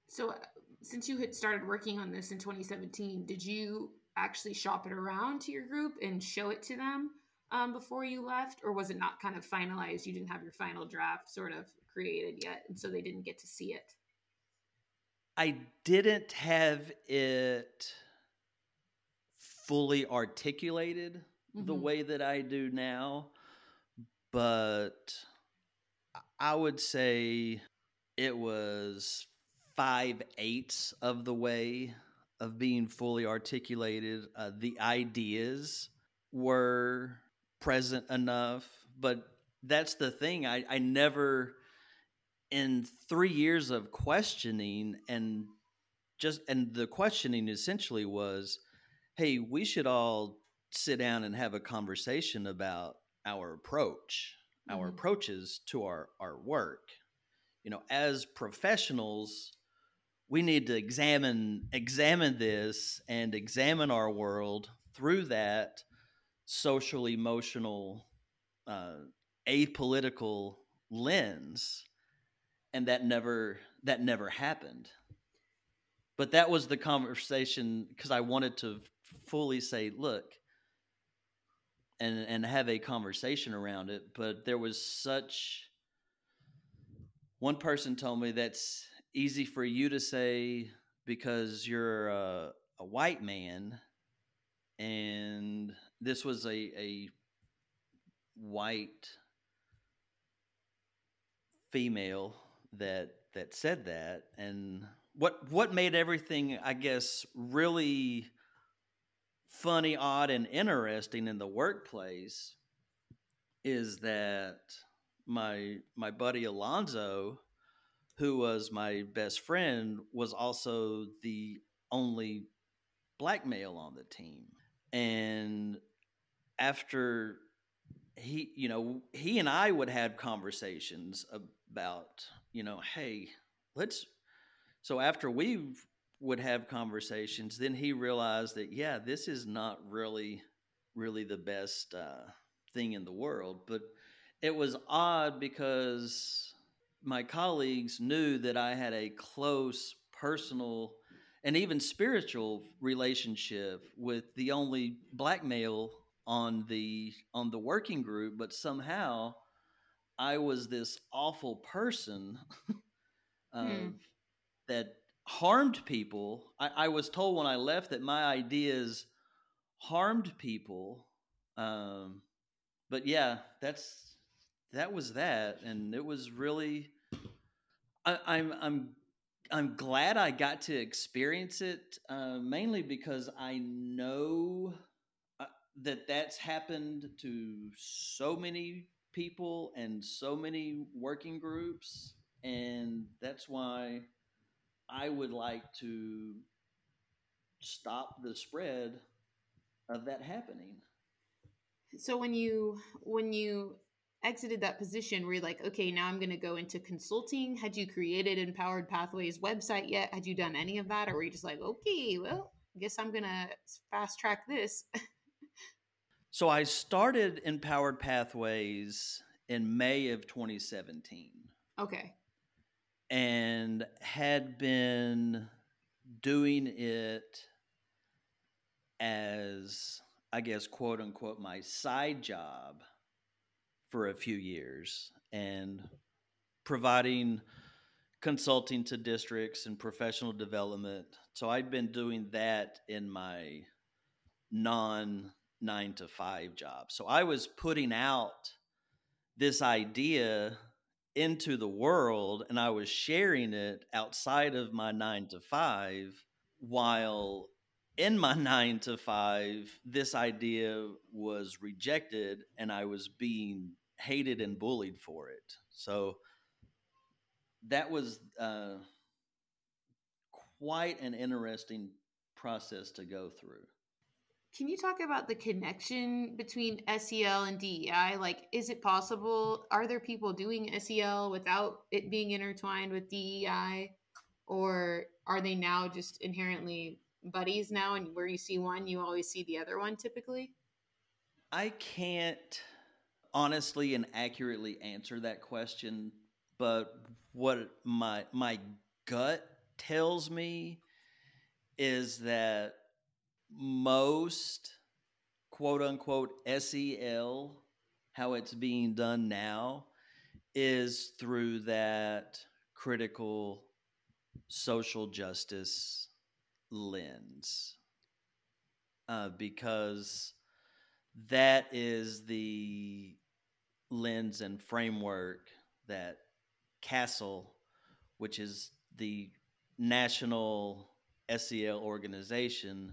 So, uh, since you had started working on this in 2017, did you actually shop it around to your group and show it to them um, before you left, or was it not kind of finalized? You didn't have your final draft sort of created yet, and so they didn't get to see it? I didn't have it fully articulated mm-hmm. the way that I do now, but I would say it was five eighths of the way of being fully articulated. Uh, the ideas were present enough, but that's the thing. I, I never in three years of questioning and just and the questioning essentially was hey we should all sit down and have a conversation about our approach mm-hmm. our approaches to our our work you know as professionals we need to examine examine this and examine our world through that social emotional uh, apolitical lens and that never that never happened. But that was the conversation because i wanted to fully say look and and have a conversation around it but there was such one person told me that's easy for you to say because you're a, a white man and this was a, a white female that that said that and what what made everything i guess really funny odd and interesting in the workplace is that my my buddy Alonzo, who was my best friend, was also the only black male on the team. And after he, you know, he and I would have conversations about, you know, hey, let's. So after we would have conversations, then he realized that, yeah, this is not really, really the best uh, thing in the world. But it was odd because my colleagues knew that I had a close personal and even spiritual relationship with the only black male on the on the working group but somehow i was this awful person uh, Hmm. that harmed people I, I was told when i left that my ideas harmed people um, but yeah that's that was that and it was really I, i'm i'm i'm glad i got to experience it uh, mainly because i know uh, that that's happened to so many people and so many working groups and that's why i would like to stop the spread of that happening So when you when you exited that position, were you like, okay, now I'm going to go into consulting? Had you created Empowered Pathways website yet? Had you done any of that, or were you just like, okay, well, I guess I'm going to fast track this? So I started Empowered Pathways in May of 2017 okay, and had been doing it as, I guess, quote unquote, my side job for a few years and providing consulting to districts and professional development. So I'd been doing that in my non nine to five job. So I was putting out this idea into the world and I was sharing it outside of my nine to five while in my nine to five, this idea was rejected and I was being hated and bullied for it. So that was uh, quite an interesting process to go through. Can you talk about the connection between SEL and DEI? Like, is it possible? Are there people doing SEL without it being intertwined with DEI? Or are they now just inherently buddies now? And where you see one, you always see the other one typically? I can't honestly and accurately answer that question, but what my my gut tells me is that most quote unquote SEL how it's being done now is through that critical social justice lens. Uh, because that is the lens and framework that CASEL, which is the national SEL organization,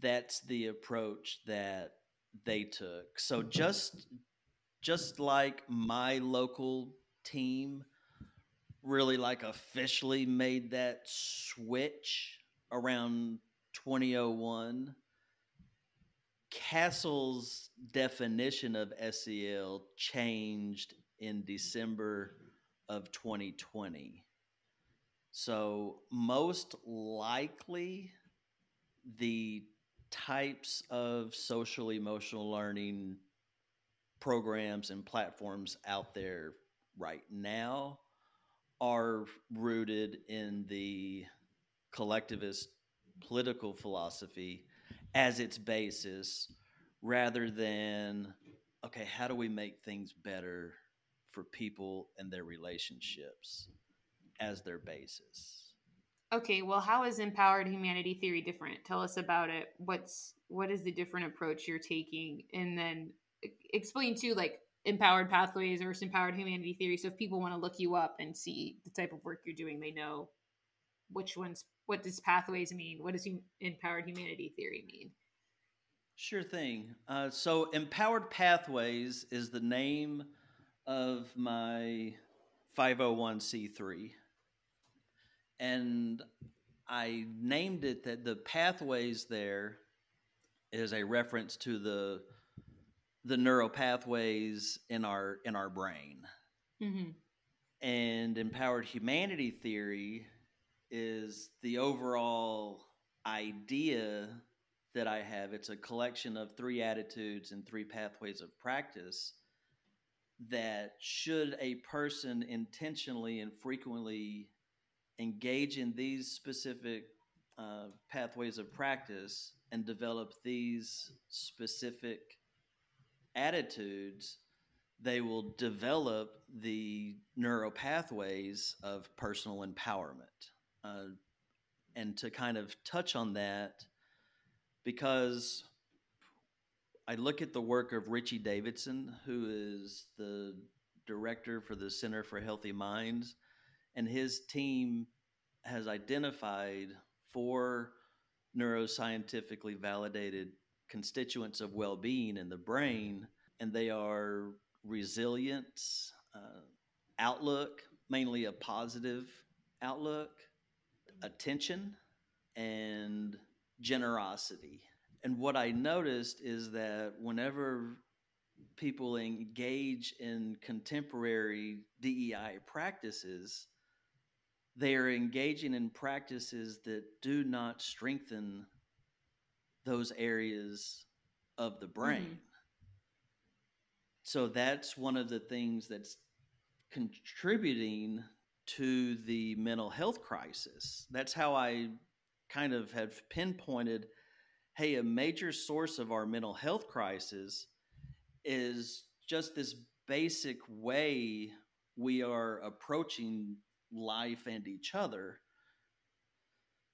that's the approach that they took. So just just like my local team really like officially made that switch around 2001 CASEL's definition of SEL changed in December of 2020. So, most likely, the types of social emotional learning programs and platforms out there right now are rooted in the collectivist political philosophy as its basis rather than okay how do we make things better for people and their relationships as their basis Okay, well, how is empowered humanity theory different? Tell us about it. What's what is the different approach you're taking, and then explain too, like empowered pathways versus empowered humanity theory. So if people want to look you up and see the type of work you're doing, they know which ones. What does pathways mean? What does empowered humanity theory mean? Sure thing. Uh, so, Empowered Pathways is the name of my 501c3 and I named it that the pathways there is a reference to the the neural pathways in our in our brain. Mm-hmm. And empowered humanity theory is the overall idea that I have. It's a collection of three attitudes and three pathways of practice that should a person intentionally and frequently engage in these specific uh, pathways of practice and develop these specific attitudes, they will develop the neural pathways of personal empowerment. Uh, and to kind of touch on that, because I look at the work of Richie Davidson, who is the director for the Center for Healthy Minds, and his team has identified four neuroscientifically validated constituents of well-being in the brain and they are resilience uh, outlook mainly a positive outlook attention and generosity. And what i noticed is that whenever people engage in contemporary dei practices they are engaging in practices that do not strengthen those areas of the brain. Mm-hmm. So that's one of the things that's contributing to the mental health crisis. That's how I kind of have pinpointed hey, a major source of our mental health crisis is just this basic way we are approaching life and each other.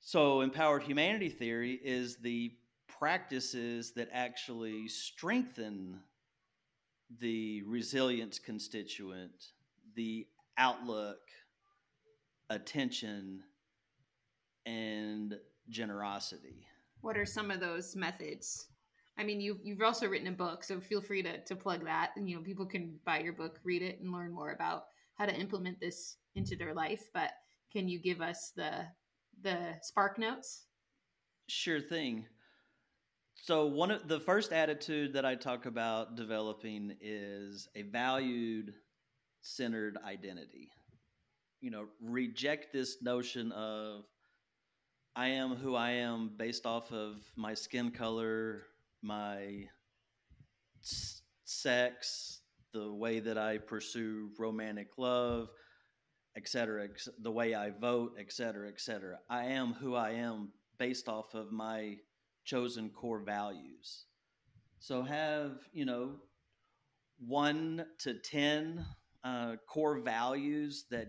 So, empowered humanity theory is the practices that actually strengthen the resilience constituent, the outlook, attention, and generosity. What are some of those methods? I mean, you've you've also written a book, so feel free to to plug that. And you know, people can buy your book, read it, and learn more about how to implement this into their life. But can you give us the the spark notes? Sure thing. So one of the first attitude that I talk about developing is a valued centered identity. You know, reject this notion of I am who I am based off of my skin color, my sex, the way that I pursue romantic love, etc., the way I vote, et cetera, et cetera. I am who I am based off of my chosen core values. So have you know one to ten uh, core values that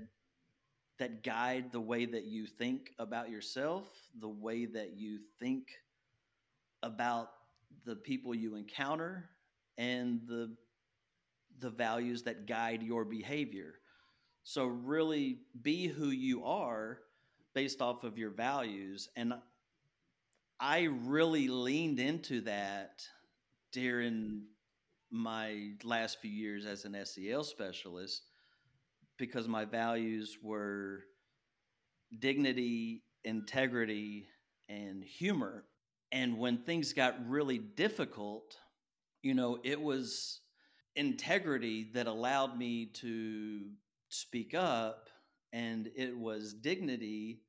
that guide the way that you think about yourself, the way that you think about the people you encounter, and the the values that guide your behavior. So, really be who you are based off of your values. And I really leaned into that during my last few years as an SEL specialist because my values were dignity, integrity, and humor. And when things got really difficult, you know, it was integrity that allowed me to speak up, and it was dignity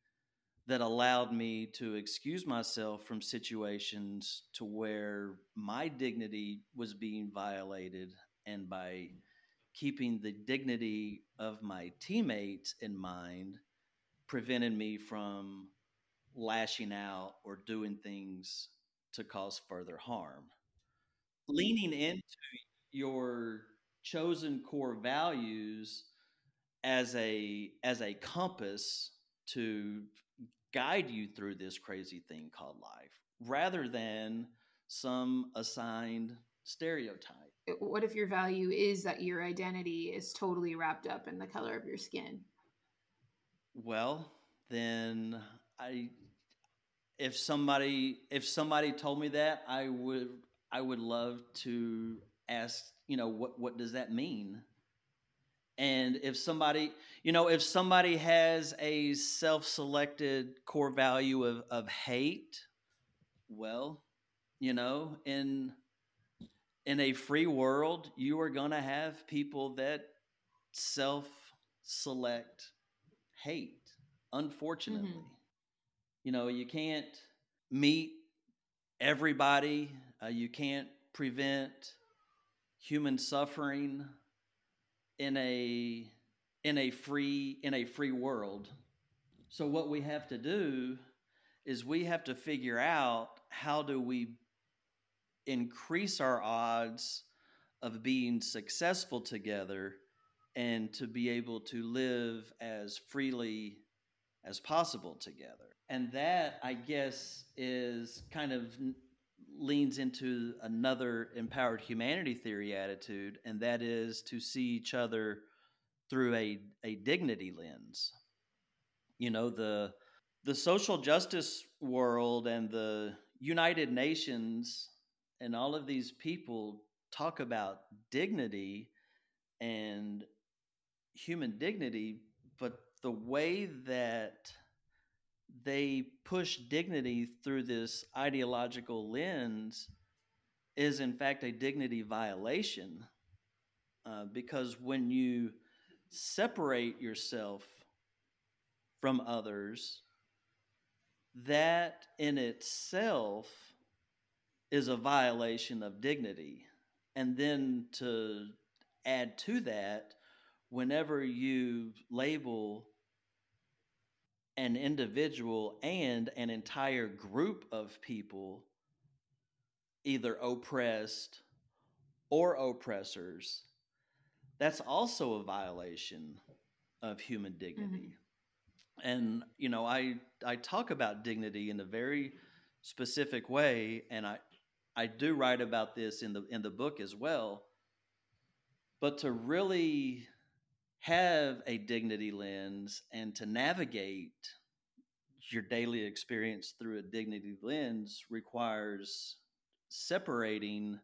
that allowed me to excuse myself from situations to where my dignity was being violated and by keeping the dignity of my teammates in mind prevented me from lashing out or doing things to cause further harm. Leaning into your chosen core values as a as a compass to guide you through this crazy thing called life rather than some assigned stereotype. What if your value is that your identity is totally wrapped up in the color of your skin? Well, then I if somebody if somebody told me that, I would I would love to ask, you know, what what does that mean? And if somebody, you know, if somebody has a self selected core value of, of hate, well, you know, in in a free world, you are going to have people that self select hate, unfortunately. Mm-hmm. You know, you can't meet everybody, uh, you can't prevent human suffering in a in a free in a free world. So what we have to do is we have to figure out how do we increase our odds of being successful together and to be able to live as freely as possible together. And that, I guess, is kind of leans into another empowered humanity theory attitude, and that is to see each other through a, a dignity lens. You know, the the social justice world and the United Nations and all of these people talk about dignity and human dignity, but the way that they push dignity through this ideological lens is, in fact, a dignity violation. Uh, because when you separate yourself from others, that in itself is a violation of dignity. And then to add to that, whenever you label an individual and an entire group of people either oppressed or oppressors, that's also a violation of human dignity. Mm-hmm. And you know, I I talk about dignity in a very specific way, and I I do write about this in the in the book as well. But to really have a dignity lens and to navigate your daily experience through a dignity lens requires separating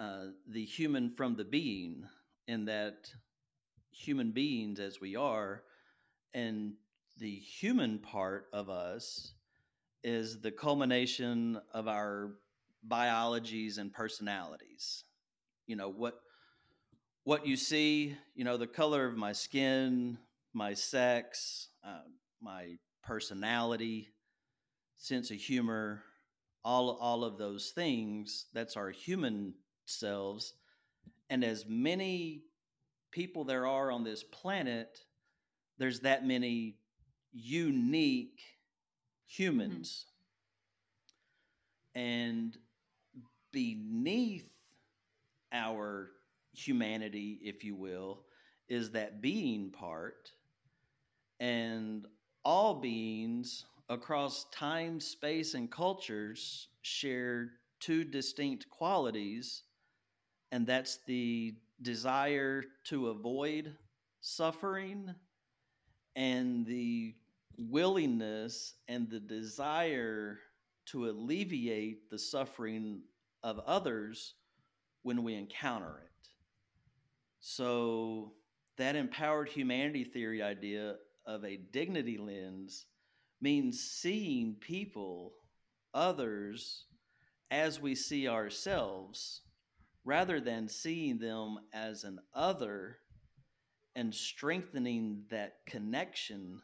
uh, the human from the being, in that human beings as we are, and the human part of us is the culmination of our biologies and personalities. You know, what what you see, you know, the color of my skin, my sex, uh, my personality, sense of humor, all all of those things, that's our human selves. And as many people there are on this planet, there's that many unique humans. Mm-hmm. And beneath our humanity, if you will, is that being part. And all beings across time, space, and cultures share two distinct qualities, and that's the desire to avoid suffering and the willingness and the desire to alleviate the suffering of others when we encounter it. So, that empowered humanity theory idea of a dignity lens means seeing people, others, as we see ourselves, rather than seeing them as an other and strengthening that connection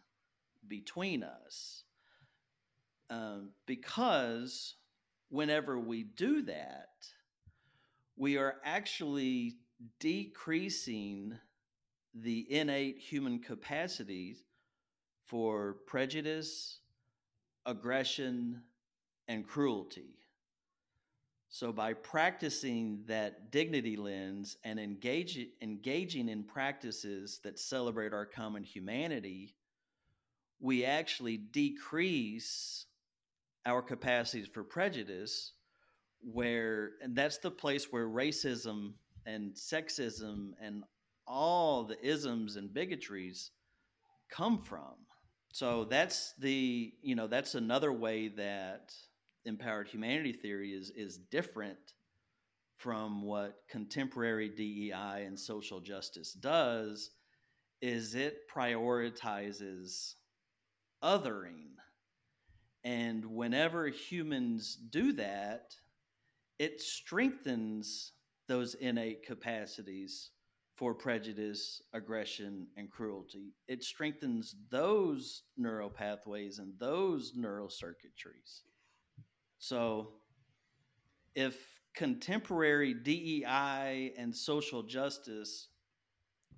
between us. Um, because whenever we do that, we are actually decreasing the innate human capacities for prejudice, aggression, and cruelty. So, by practicing that dignity lens and engage, engaging in practices that celebrate our common humanity, we actually decrease our capacities for prejudice, where, and that's the place where racism and sexism and all the isms and bigotries come from. So that's the, you know, that's another way that empowered humanity theory is is different from what contemporary DEI and social justice does is it prioritizes othering. And whenever humans do that, it strengthens those innate capacities for prejudice, aggression, and cruelty. It strengthens those neural pathways and those neural circuitries. So, if contemporary DEI and social justice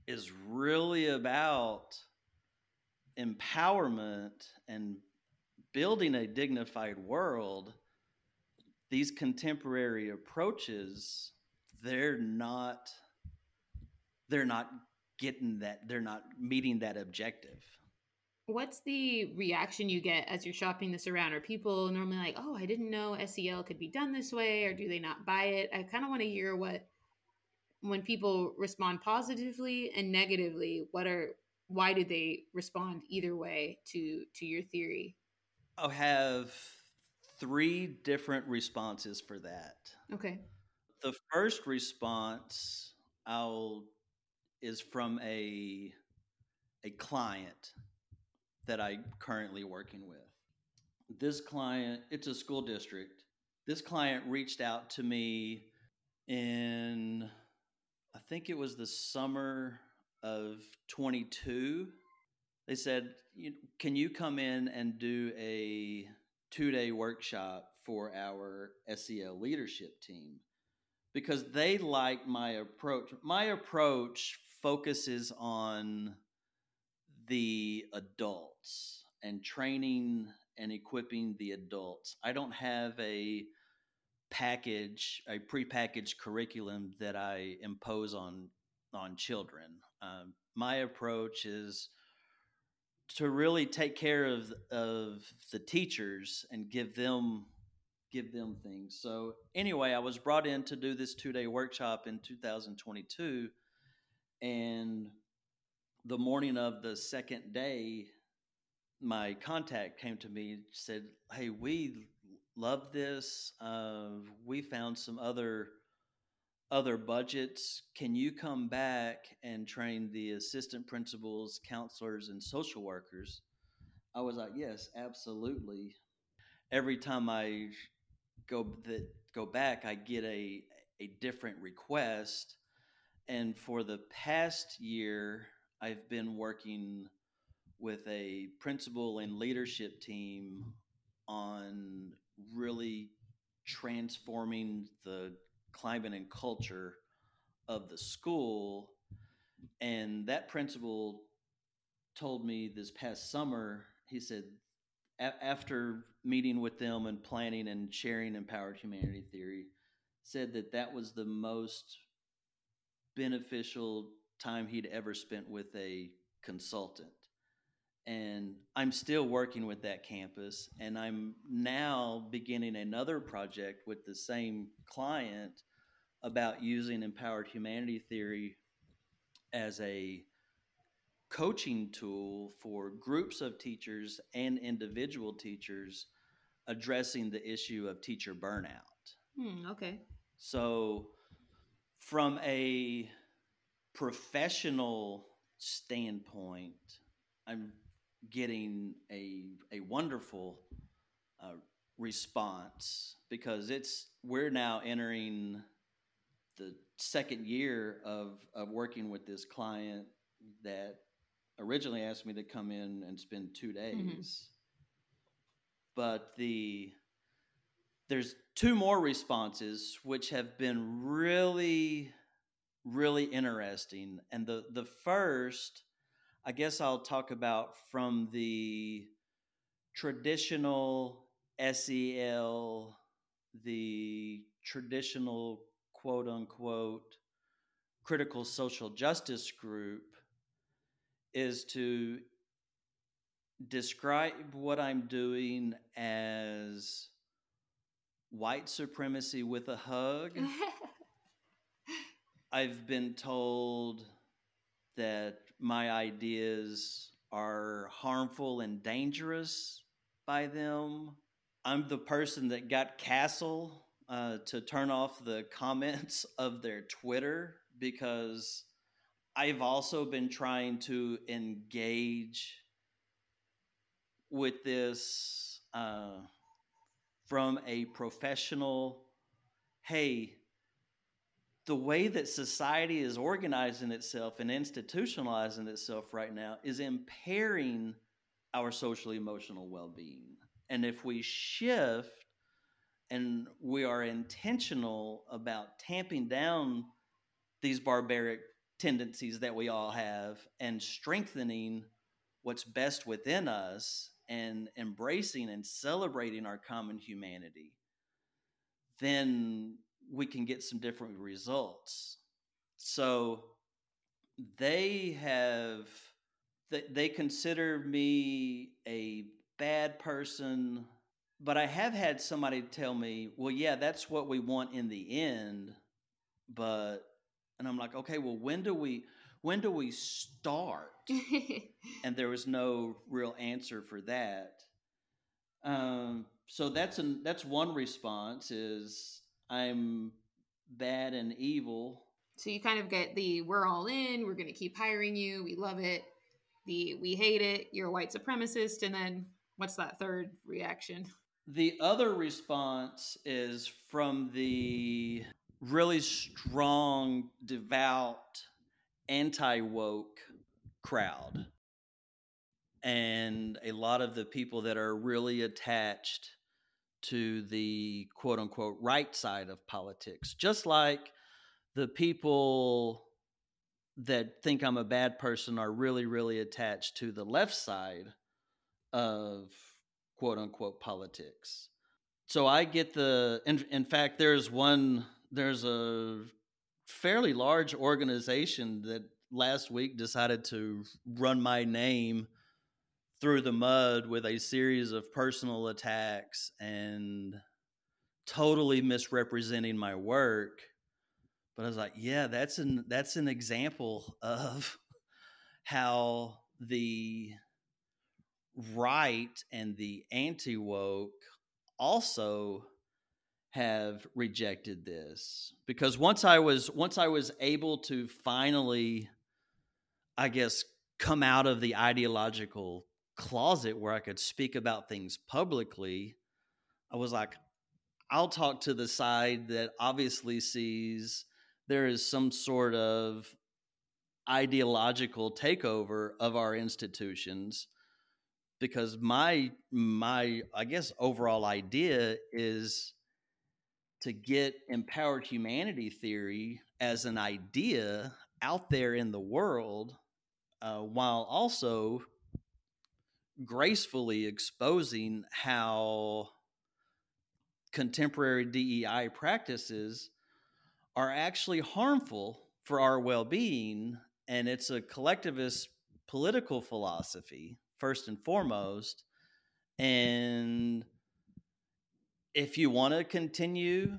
is really about empowerment and building a dignified world, these contemporary approaches, they're not they're not getting that they're not meeting that objective. What's the reaction you get as you're shopping this around? Are people normally like, "Oh, I didn't know SEL could be done this way," or do they not buy it? I kind of want to hear what when people respond positively and negatively. What are why do they respond either way to to your theory? I'll have three different responses for that. Okay. The first response I'll is from a a client that I'm currently working with. This client, it's a school district. This client reached out to me in I think it was the summer of 22. They said, "Can you come in and do a two-day workshop for our SEL leadership team?" Because they like my approach. My approach focuses on the adults and training and equipping the adults. I don't have a package, a prepackaged curriculum that I impose on on children. Um, my approach is to really take care of of the teachers and give them give them things. So anyway, I was brought in to do this two day workshop in 2022, and the morning of the second day, my contact came to me and said, "Hey, we love this. Uh, we found some other." other budgets can you come back and train the assistant principals counselors and social workers i was like yes absolutely every time i go that go back i get a a different request and for the past year i've been working with a principal and leadership team on really transforming the climate and culture of the school. And that principal told me this past summer, he said, after meeting with them and planning and sharing empowered humanity theory, said that that was the most beneficial time he'd ever spent with a consultant. And I'm still working with that campus, and I'm now beginning another project with the same client about using empowered humanity theory as a coaching tool for groups of teachers and individual teachers addressing the issue of teacher burnout. Hmm, okay. So, from a professional standpoint, I'm getting a a wonderful uh, response because it's we're now entering the second year of of working with this client that originally asked me to come in and spend two mm-hmm. days, mm-hmm. But the there's two more responses which have been really really interesting. And the the first I guess I'll talk about from the traditional SEL, the traditional quote unquote critical social justice group is to describe what I'm doing as white supremacy with a hug. I've been told that my ideas are harmful and dangerous by them. I'm the person that got CASEL uh, to turn off the comments of their Twitter because I've also been trying to engage with this uh, from a professional. Hey, the way that society is organizing itself and institutionalizing itself right now is impairing our social emotional well-being and if we shift and we are intentional about tamping down these barbaric tendencies that we all have and strengthening what's best within us and embracing and celebrating our common humanity then we can get some different results. So they have they consider me a bad person, but I have had somebody tell me, "Well, yeah, that's what we want in the end." But and I'm like, "Okay, well, when do we when do we start?" and there was no real answer for that. Um, so that's an that's one response is I'm bad and evil. So you kind of get the we're all in, we're going to keep hiring you, we love it. The we hate it, you're a white supremacist and then what's that third reaction? The other response is from the really strong, devout, anti woke crowd. And a lot of the people that are really attached to the quote unquote right side of politics, just like the people that think I'm a bad person are really, really attached to the left side of quote unquote politics. So I get the, in, in fact, there's one, there's a fairly large organization that last week decided to run my name through the mud with a series of personal attacks and totally misrepresenting my work. But i was like yeah that's an that's an example of how the right and the anti woke also have rejected this. Because once i was once i was able to finally i guess come out of the ideological closet where I could speak about things publicly, I was like, I'll talk to the side that obviously sees there is some sort of ideological takeover of our institutions. Because my my I guess overall idea is to get empowered humanity theory as an idea out there in the world uh, while also gracefully exposing how contemporary DEI practices are actually harmful for our well being. And it's a collectivist political philosophy, first and foremost. And if you want to continue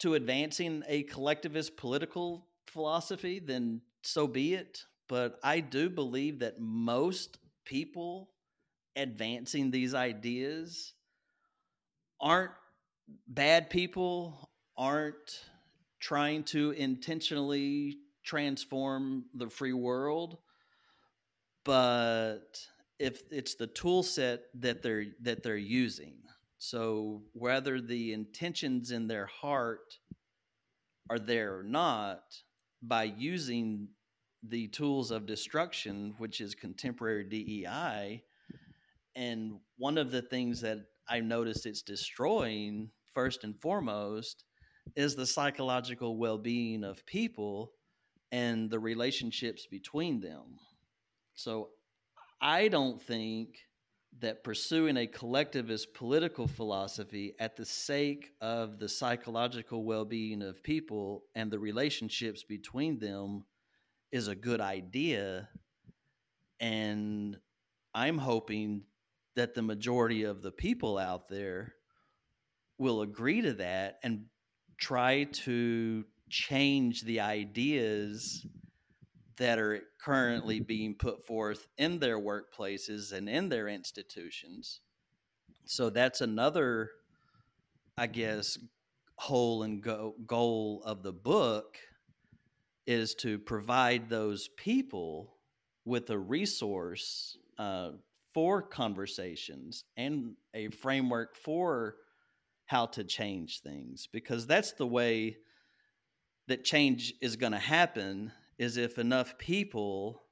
to advancing a collectivist political philosophy, then so be it. But I do believe that most people advancing these ideas aren't bad people, aren't trying to intentionally transform the free world, but if it's the tool set that they're that they're using. So whether the intentions in their heart are there or not, by using the tools of destruction, which is contemporary DEI, and one of the things that I noticed it's destroying first and foremost is the psychological well-being of people and the relationships between them. So I don't think that pursuing a collectivist political philosophy at the sake of the psychological well-being of people and the relationships between them is a good idea. And I'm hoping that the majority of the people out there will agree to that and try to change the ideas that are currently being put forth in their workplaces and in their institutions. So that's another, I guess, whole and go- goal of the book is to provide those people with a resource uh, for conversations and a framework for how to change things because that's the way that change is going to happen is if enough people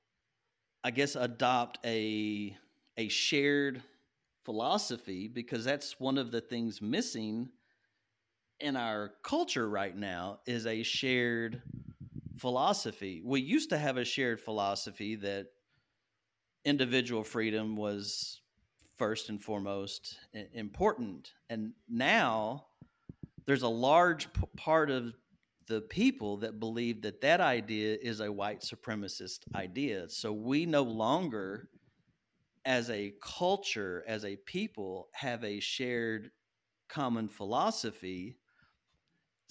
i guess adopt a a shared philosophy because that's one of the things missing in our culture right now is a shared philosophy. We used to have a shared philosophy that individual freedom was first and foremost important. And now there's a large p- part of the people that believe that that idea is a white supremacist idea. So we no longer, as a culture, as a people, have a shared common philosophy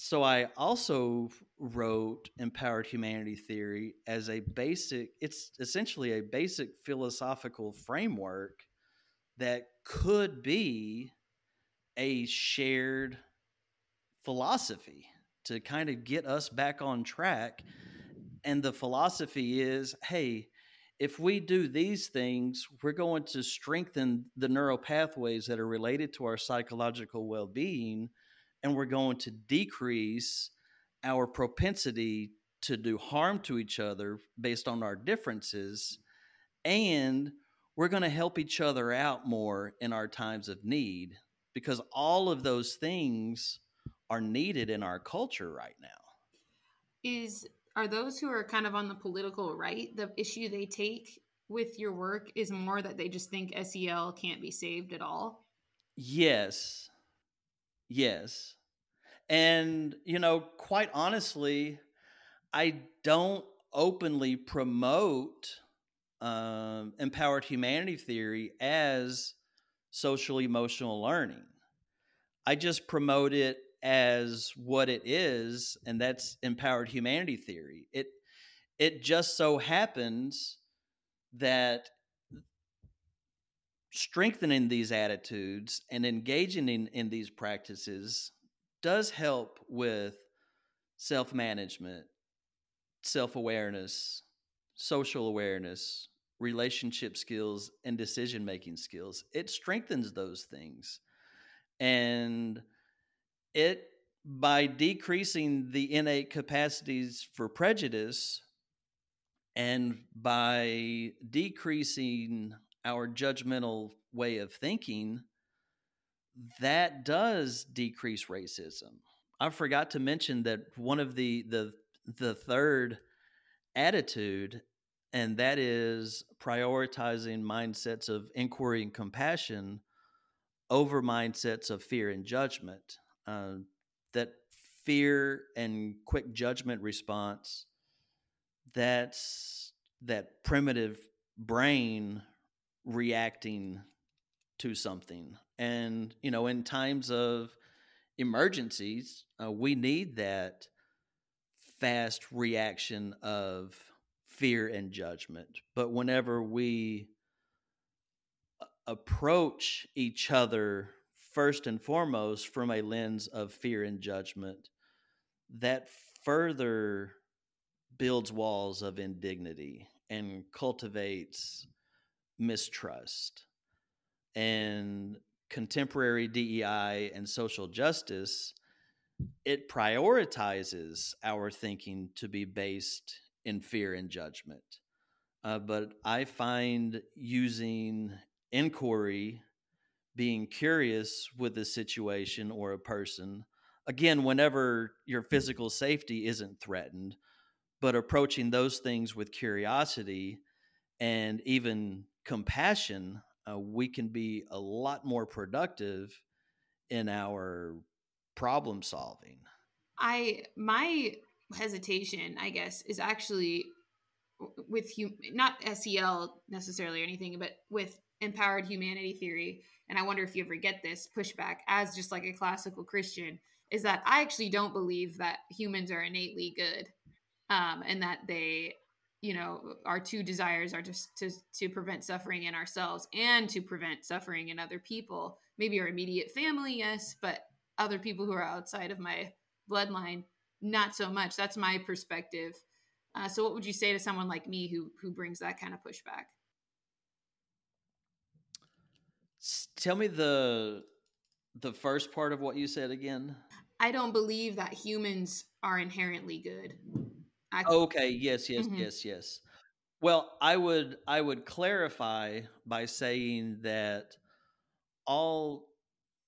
so I also wrote Empowered Humanity Theory as a basic, it's essentially a basic philosophical framework that could be a shared philosophy to kind of get us back on track. And the philosophy is hey, if we do these things, we're going to strengthen the neural pathways that are related to our psychological well being and we're going to decrease our propensity to do harm to each other based on our differences and we're going to help each other out more in our times of need because all of those things are needed in our culture right now is are those who are kind of on the political right the issue they take with your work is more that they just think SEL can't be saved at all yes Yes. And, you know, quite honestly, I don't openly promote um, empowered humanity theory as social emotional learning. I just promote it as what it is, and that's empowered humanity theory. It it just so happens that strengthening these attitudes and engaging in, in these practices does help with self management, self awareness, social awareness, relationship skills, and decision making skills. It strengthens those things. And it, by decreasing the innate capacities for prejudice and by decreasing our judgmental way of thinking, that does decrease racism. I forgot to mention that one of the the the third attitude and that is prioritizing mindsets of inquiry and compassion over mindsets of fear and judgment. Uh, that fear and quick judgment response that's that primitive brain reacting to something. And, you know, in times of emergencies, uh, we need that fast reaction of fear and judgment. But whenever we approach each other first and foremost from a lens of fear and judgment, that further builds walls of indignity and cultivates mistrust. And contemporary DEI and social justice, it prioritizes our thinking to be based in fear and judgment. Uh, but I find using inquiry, being curious with a situation or a person, again, whenever your physical safety isn't threatened, but approaching those things with curiosity and even compassion, uh, we can be a lot more productive in our problem solving. I my hesitation, I guess, is actually with hum- not SEL necessarily or anything, but with empowered humanity theory. And I wonder if you ever get this pushback as just like a classical Christian is that I actually don't believe that humans are innately good, um, and that they you know our two desires are just to to prevent suffering in ourselves and to prevent suffering in other people maybe our immediate family yes but other people who are outside of my bloodline, not so much. That's my perspective. Uh, so, what would you say to someone like me who who brings that kind of pushback? Tell me the the first part of what you said again. I don't believe that humans are inherently good. I, Okay, yes, yes, Mhm. yes, yes. Well, I would I would clarify by saying that all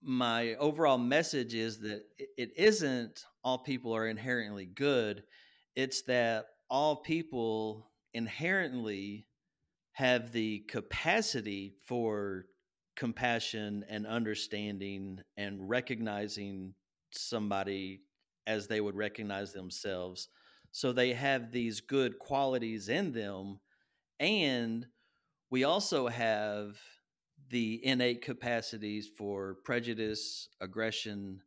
my overall message is that it isn't all people are inherently good. It's that all people inherently have the capacity for compassion and understanding and recognizing somebody as they would recognize themselves. So they have these good qualities in them. And we also have the innate capacities for prejudice, aggression,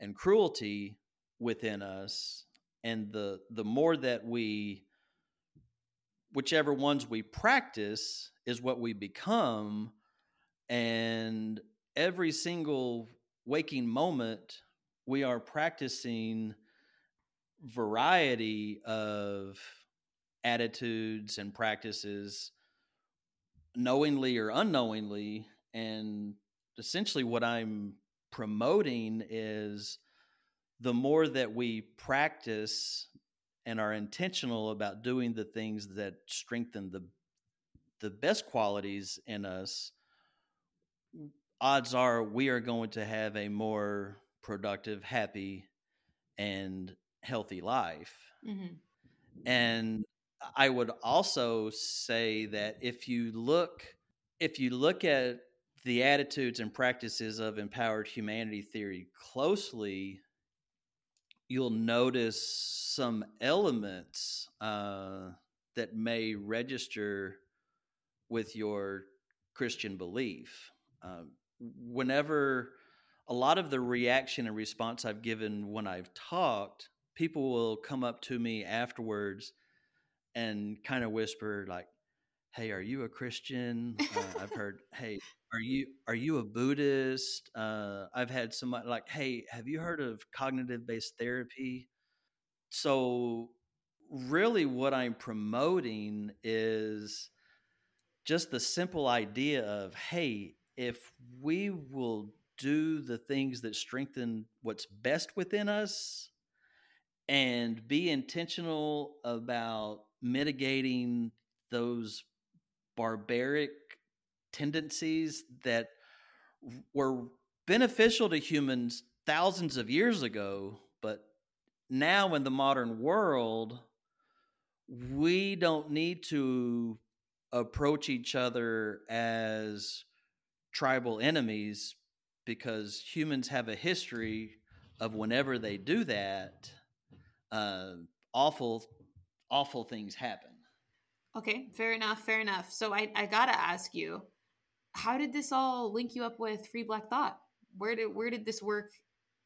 and cruelty within us. And the the more that we whichever ones we practice is what we become and every single waking moment we are practicing variety of attitudes and practices knowingly or unknowingly. And essentially what i'm promoting is the more that we practice and are intentional about doing the things that strengthen the the best qualities in us odds are we are going to have a more productive happy and healthy life Mhm. and i would also say that if you look if you look at the attitudes and practices of empowered humanity theory closely you'll notice some elements uh, that may register with your Christian belief. Uh, whenever a lot of the reaction and response I've given when I've talked, people will come up to me afterwards and kind of whisper like, "Hey, are you a Christian?" Uh, I've heard, "Hey, are you are you a Buddhist?" Uh, I've had somebody like, "Hey, have you heard of cognitive based therapy?" So, really, what I'm promoting is just the simple idea of, "Hey, if we will do the things that strengthen what's best within us." And be intentional about mitigating those barbaric tendencies that were beneficial to humans thousands of years ago, but now in the modern world, we don't need to approach each other as tribal enemies because humans have a history of whenever they do that, uh, awful, awful things happen. Okay, fair enough, fair enough. So I, I gotta ask you, how did this all link you up with Free Black Thought? Where did where did this work?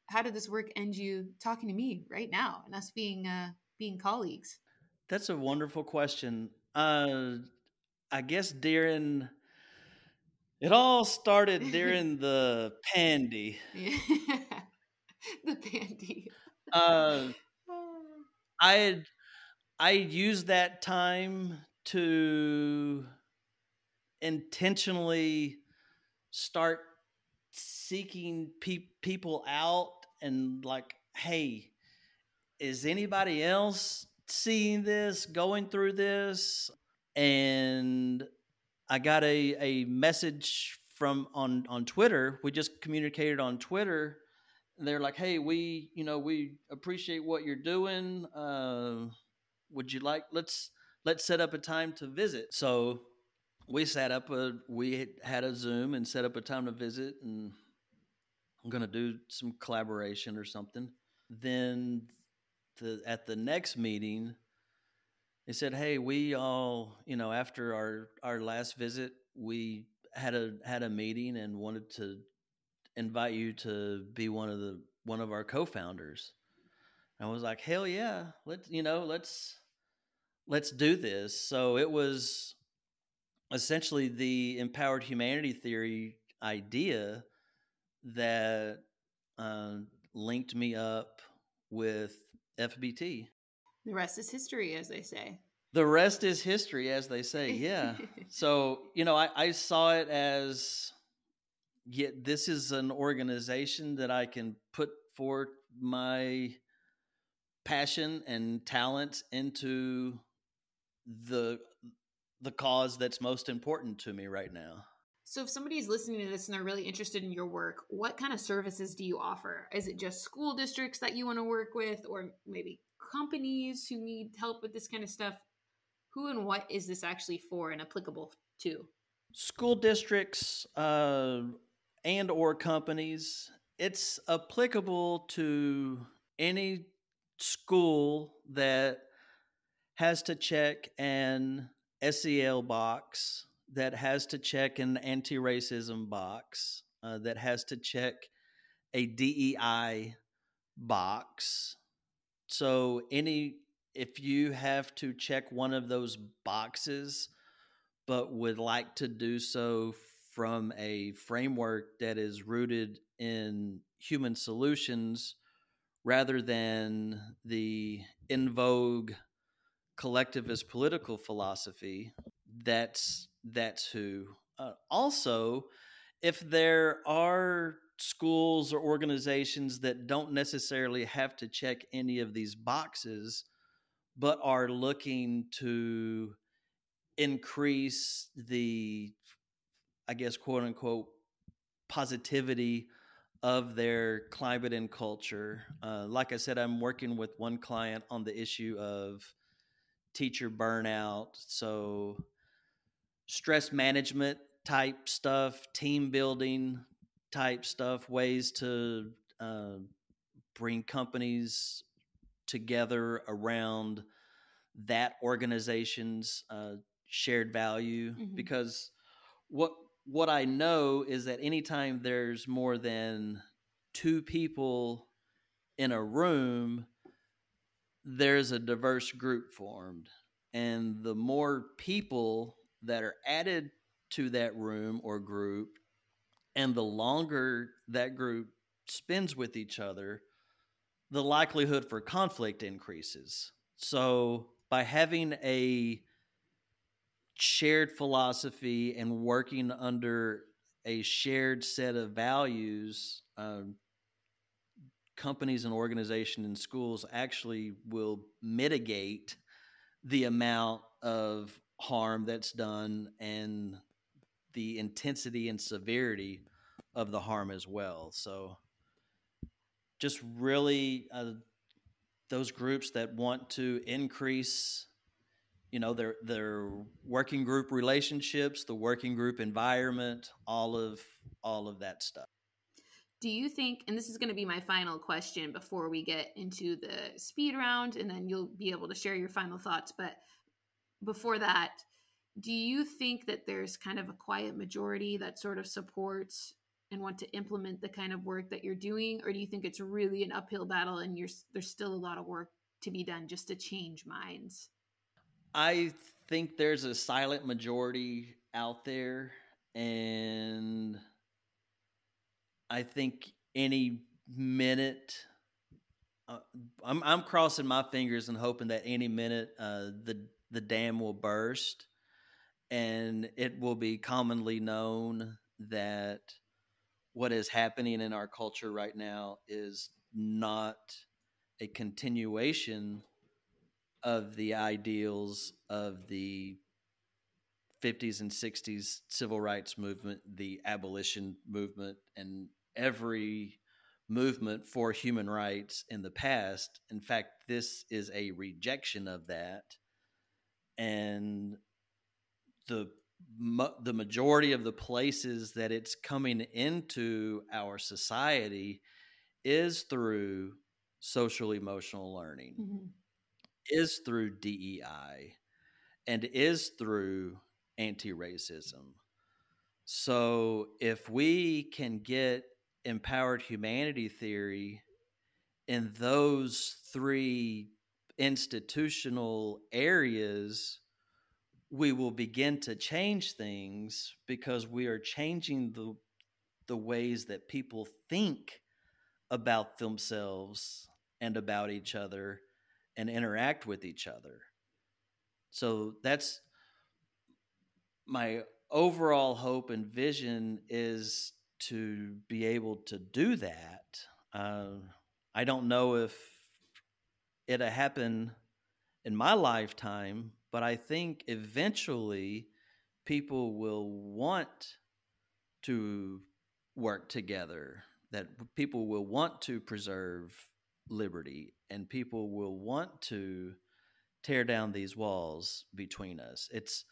How did this work end you talking to me right now and us being uh being colleagues? That's a wonderful question. Uh, I guess during it all started during the pandy. Yeah. the pandy. Uh, I had I used that time to intentionally start seeking pe- people out and like, hey, is anybody else seeing this, going through this? And I got a, a message from on on Twitter. We just communicated on Twitter. They're like, "Hey, we, you know, we appreciate what you're doing. Uh, would you like let's let's set up a time to visit." So we set up a we had a Zoom and set up a time to visit, and I'm gonna do some collaboration or something. Then the at the next meeting, they said, "Hey, we all, you know, after our our last visit, we had a had a meeting and wanted to invite you to be one of the one of our co-founders." I was like, "Hell yeah, let's you know, let's let's do this." So it was essentially the empowered humanity theory idea that uh, linked me up with FBT. The rest is history, as they say. The rest is history, as they say. Yeah. so, you know, I, I saw it as yeah, this is an organization that I can put forth my passion and talent into the the cause that's most important to me right now. So, if somebody's listening to this and they're really interested in your work, what kind of services do you offer? Is it just school districts that you want to work with, or maybe companies who need help with this kind of stuff? Who and what is this actually for and applicable to? School districts uh, and or companies. It's applicable to any school that has to check an SEL box, that has to check an anti racism box, uh, that has to check a DEI box. So, any if you have to check one of those boxes, but would like to do so from a framework that is rooted in human solutions rather than the in vogue collectivist political philosophy that's that's who uh, also if there are schools or organizations that don't necessarily have to check any of these boxes but are looking to increase the i guess quote unquote positivity of their climate and culture uh, like i said i'm working with one client on the issue of teacher burnout. So, stress management type stuff, team building type stuff, ways to uh, bring companies together around that organization's uh, shared value. Mm-hmm. Because what what I know is that anytime there's more than two people in a room, there's a diverse group formed. And the more people that are added to that room or group, and the longer that group spends with each other, the likelihood for conflict increases. So, by having a shared philosophy and working under a shared set of values, um, companies and organizations and schools actually will mitigate the amount of harm that's done and the intensity and severity of the harm as well. So, just really uh, those groups that want to increase, you know, their their working group relationships, the working group environment, all of all of that stuff do you think and this is going to be my final question before we get into the speed round and then you'll be able to share your final thoughts but before that do you think that there's kind of a quiet majority that sort of supports and want to implement the kind of work that you're doing? Or do you think it's really an uphill battle and you're there's still a lot of work to be done just to change minds? I think there's a silent majority out there and I think any minute, uh, I'm I'm crossing my fingers and hoping that any minute uh, the the dam will burst, and it will be commonly known that what is happening in our culture right now is not a continuation of the ideals of the 50s and 60s civil rights movement, the abolition movement, and every movement for human rights in the past. In fact, this is a rejection of that. And the the majority of the places that it's coming into our society is through social emotional learning, mm-hmm. is through DEI, and is through anti racism. So if we can get empowered humanity theory in those three institutional areas, we will begin to change things because we are changing the the ways that people think about themselves and about each other and interact with each other. So that's my overall hope and vision is to be able to do that. Uh, I don't know if it'll happen in my lifetime, but I think eventually people will want to work together, that people will want to preserve liberty, and people will want to tear down these walls between us. It's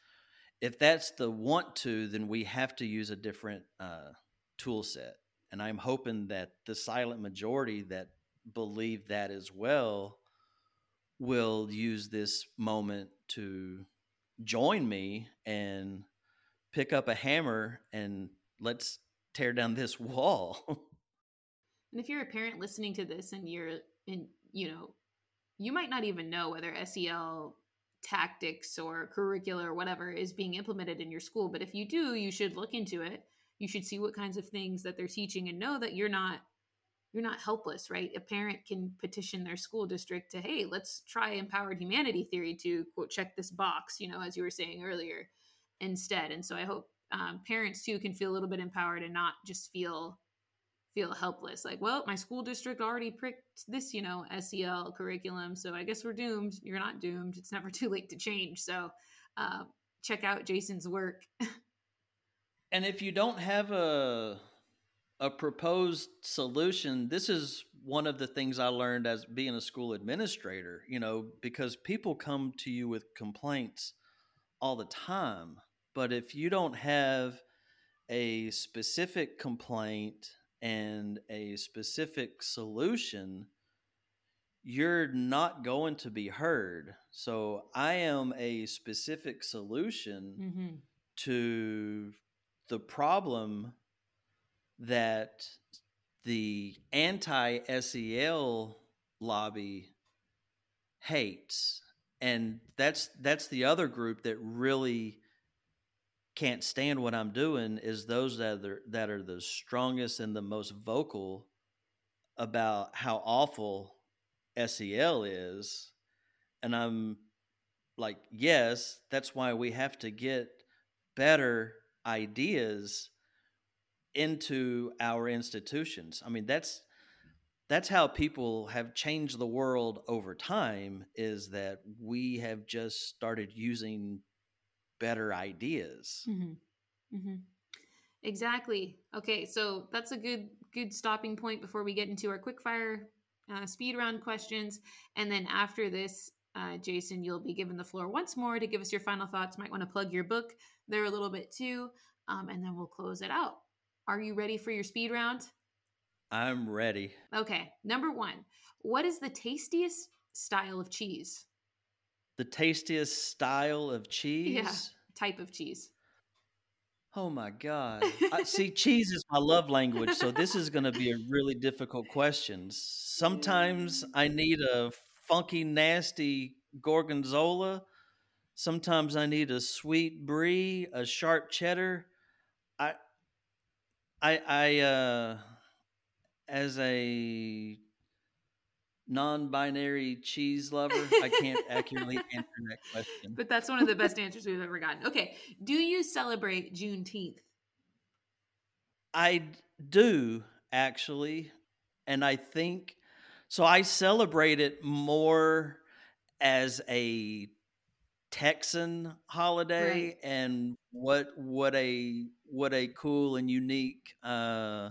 if that's the want to, then we have to use a different uh, tool set. And I'm hoping that the silent majority that believe that as well will use this moment to join me and pick up a hammer and let's tear down this wall. and if you're a parent listening to this and you're in, you know, you might not even know whether SEL tactics or curricula or whatever is being implemented in your school. But if you do, you should look into it. You should see what kinds of things that they're teaching and know that you're not you're not helpless, right? A parent can petition their school district to, hey, let's try empowered humanity theory to quote check this box, you know, as you were saying earlier, instead. And so I hope um, parents too can feel a little bit empowered and not just feel feel helpless. Like well my school district already pricked this you know sel curriculum so i guess we're doomed. You're not doomed. It's never too late to change. So uh, check out jason's work. And if you don't have a a proposed solution this is one of the things i learned as being a school administrator you know because people come to you with complaints all the time but if you don't have a specific complaint and a specific solution, you're not going to be heard. So I am a specific solution mm-hmm. to the problem that the anti SEL lobby hates. And that's that's the other group that really can't stand what I'm doing is those that are that are the strongest and the most vocal about how awful SEL is. And I'm like, yes, that's why we have to get better ideas into our institutions. I mean, that's that's how people have changed the world over time is that we have just started using better ideas. Mm-hmm. Mm-hmm. Exactly. Okay, so that's a good good stopping point before we get into our quickfire uh, speed round questions, and then after this, uh, Jason, you'll be given the floor once more to give us your final thoughts. Might want to plug your book there a little bit too, um, and then we'll close it out. Are you ready for your speed round? I'm ready. Okay, number one, what is the tastiest style of cheese? The tastiest style of cheese? Yeah, type of cheese. Oh my God. I, see, cheese is my love language, so this is going to be a really difficult question. Sometimes mm. I need a funky, nasty gorgonzola. Sometimes I need a sweet brie, a sharp cheddar. I, I, I, uh, as a non-binary cheese lover, I can't accurately answer that question. But that's one of the best answers we've ever gotten. Okay, do you celebrate Juneteenth? I do actually, and I think so. I celebrate it more as a Texan holiday, Right. and what what a what a cool and unique uh,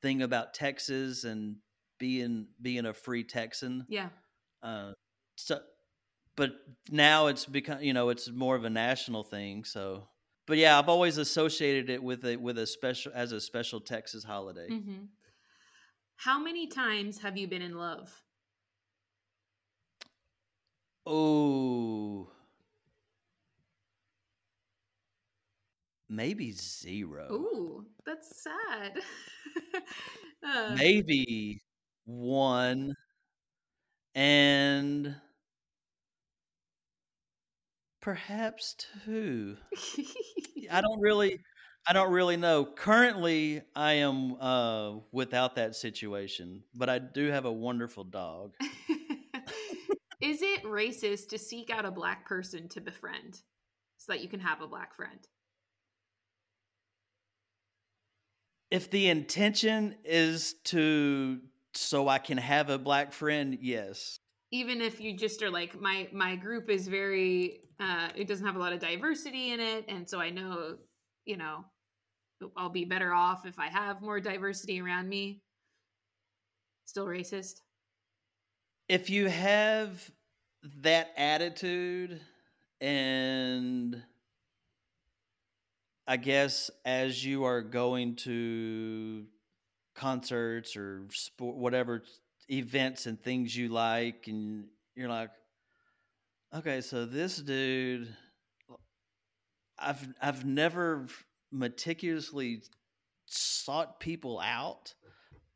thing about Texas and being being a free Texan. Yeah. Uh, so, but now it's become you know it's more of a national thing. So, but yeah, I've always associated it with a with a special as a special Texas holiday. hmm How many times have you been in love? Oh, maybe zero. Ooh, that's sad. uh, Maybe one, and perhaps two. I don't really I don't really know. Currently, I am uh, without that situation, but I do have a wonderful dog. Is it racist to seek out a black person to befriend so that you can have a black friend? If the intention is to so I can have a black friend, yes. Even if you just are like my my group is very uh it doesn't have a lot of diversity in it and so I know, you know, I'll be better off if I have more diversity around me. Still racist? If you have that attitude and I guess as you are going to concerts or sport, whatever events and things you like, and you're like, okay, so this dude, I've I've never meticulously sought people out.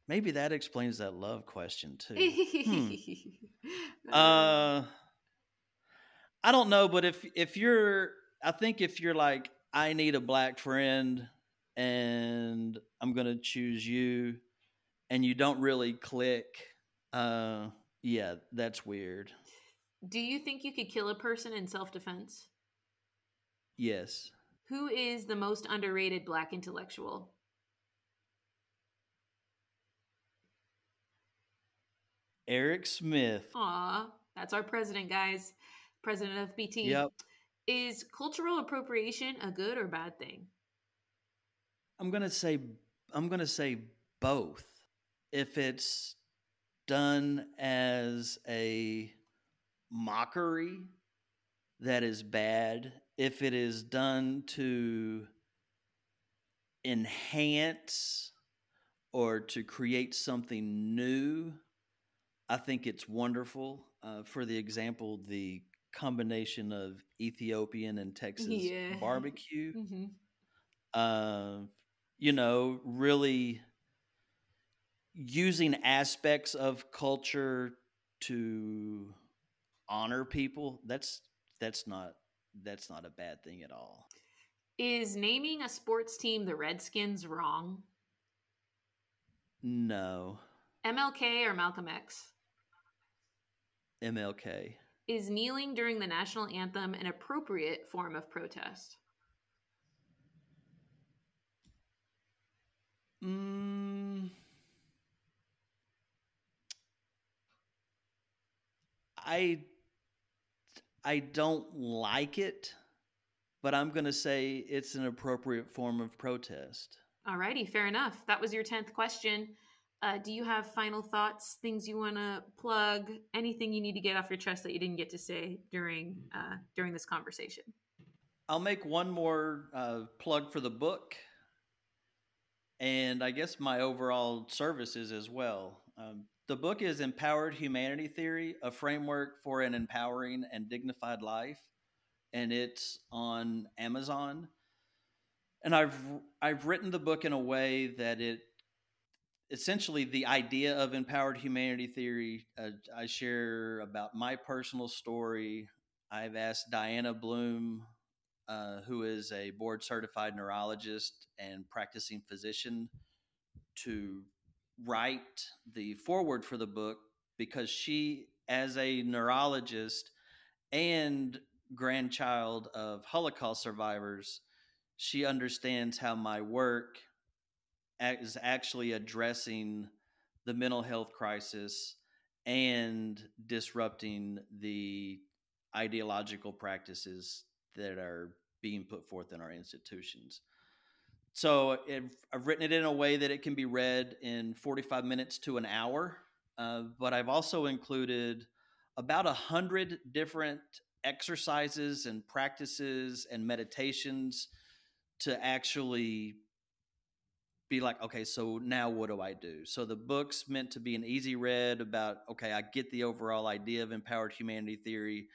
Maybe that explains that love question too. Hmm. Uh, I don't know, but if if you're, I think if you're like, I need a black friend, and I'm gonna choose you, and you don't really click, uh, yeah, that's weird. Do you think you could kill a person in self defense? Yes, Who is the most underrated black intellectual? Erec Smith. Aw, that's our president, guys. President of BT. Yep, Is cultural appropriation a good or bad thing? I'm gonna say I'm gonna say both. If it's done as a mockery, that is bad. If it is done to enhance or to create something new, I think it's wonderful. Uh, for the example, the combination of Ethiopian and Texas Yeah. barbecue Mm-hmm. uh, you know, really using aspects of culture to honor people. That's that's not that's not a bad thing at all. Is naming a sports team the Redskins wrong? No, MLK or Malcolm X? MLK. Is kneeling during the national anthem an appropriate form of protest? Mm, I I don't like it, but I'm going to say it's an appropriate form of protest. Alrighty, fair enough. That was your 10th question. Uh, do you have final thoughts, things you want to plug, anything you need to get off your chest that you didn't get to say during uh, during this conversation? I'll make one more uh, plug for the book, and I guess my overall services as well. Um, the book is Empowered Humanity Theory, a framework for an empowering and dignified life, and it's on Amazon. And I've I've written the book in a way that it essentially the idea of empowered humanity theory. Uh, I share about my personal story. I've asked Diana Bloom, uh, who is a board certified neurologist and practicing physician, to write the foreword for the book because she, as a neurologist and grandchild of Holocaust survivors, she understands how my work is actually addressing the mental health crisis and disrupting the ideological practices that are being put forth in our institutions. So I've written it in a way that it can be read in 45 minutes to an hour, uh, but I've also included about a hundred different exercises and practices and meditations to actually be like, okay, so now what do I do? So the book's meant to be an easy read about, okay, I get the overall idea of empowered humanity theory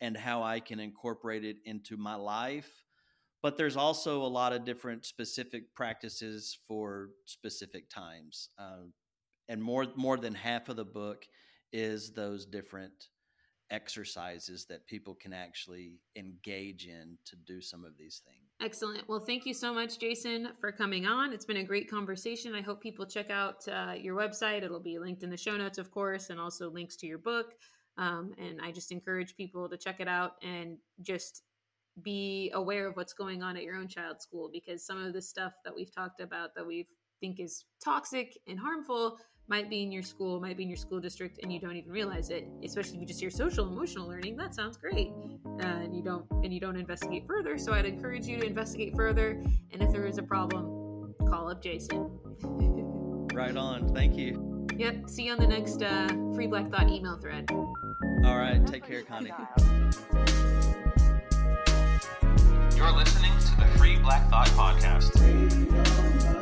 and how I can incorporate it into my life. But there's also a lot of different specific practices for specific times. Uh, and more more than half of the book is those different exercises that people can actually engage in to do some of these things. Excellent. Well, thank you so much, Jason, for coming on. It's been a great conversation. I hope people check out uh, your website. It'll be linked in the show notes, of course, and also links to your book. Um, and I just encourage people to check it out and just be aware of what's going on at your own child's school because some of the stuff that we've talked about that we think is toxic and harmful might be in your school, might be in your school district, and you don't even realize it. Especially if you just hear social emotional learning, that sounds great, uh, and you don't and you don't investigate further. So I'd encourage you to investigate further, and if there is a problem, call up Jason. right on. Thank you. Yep. See you on the next uh, Free Black Thought email thread. All right. Take care, Connie. You're listening to the Free Black Thought Podcast.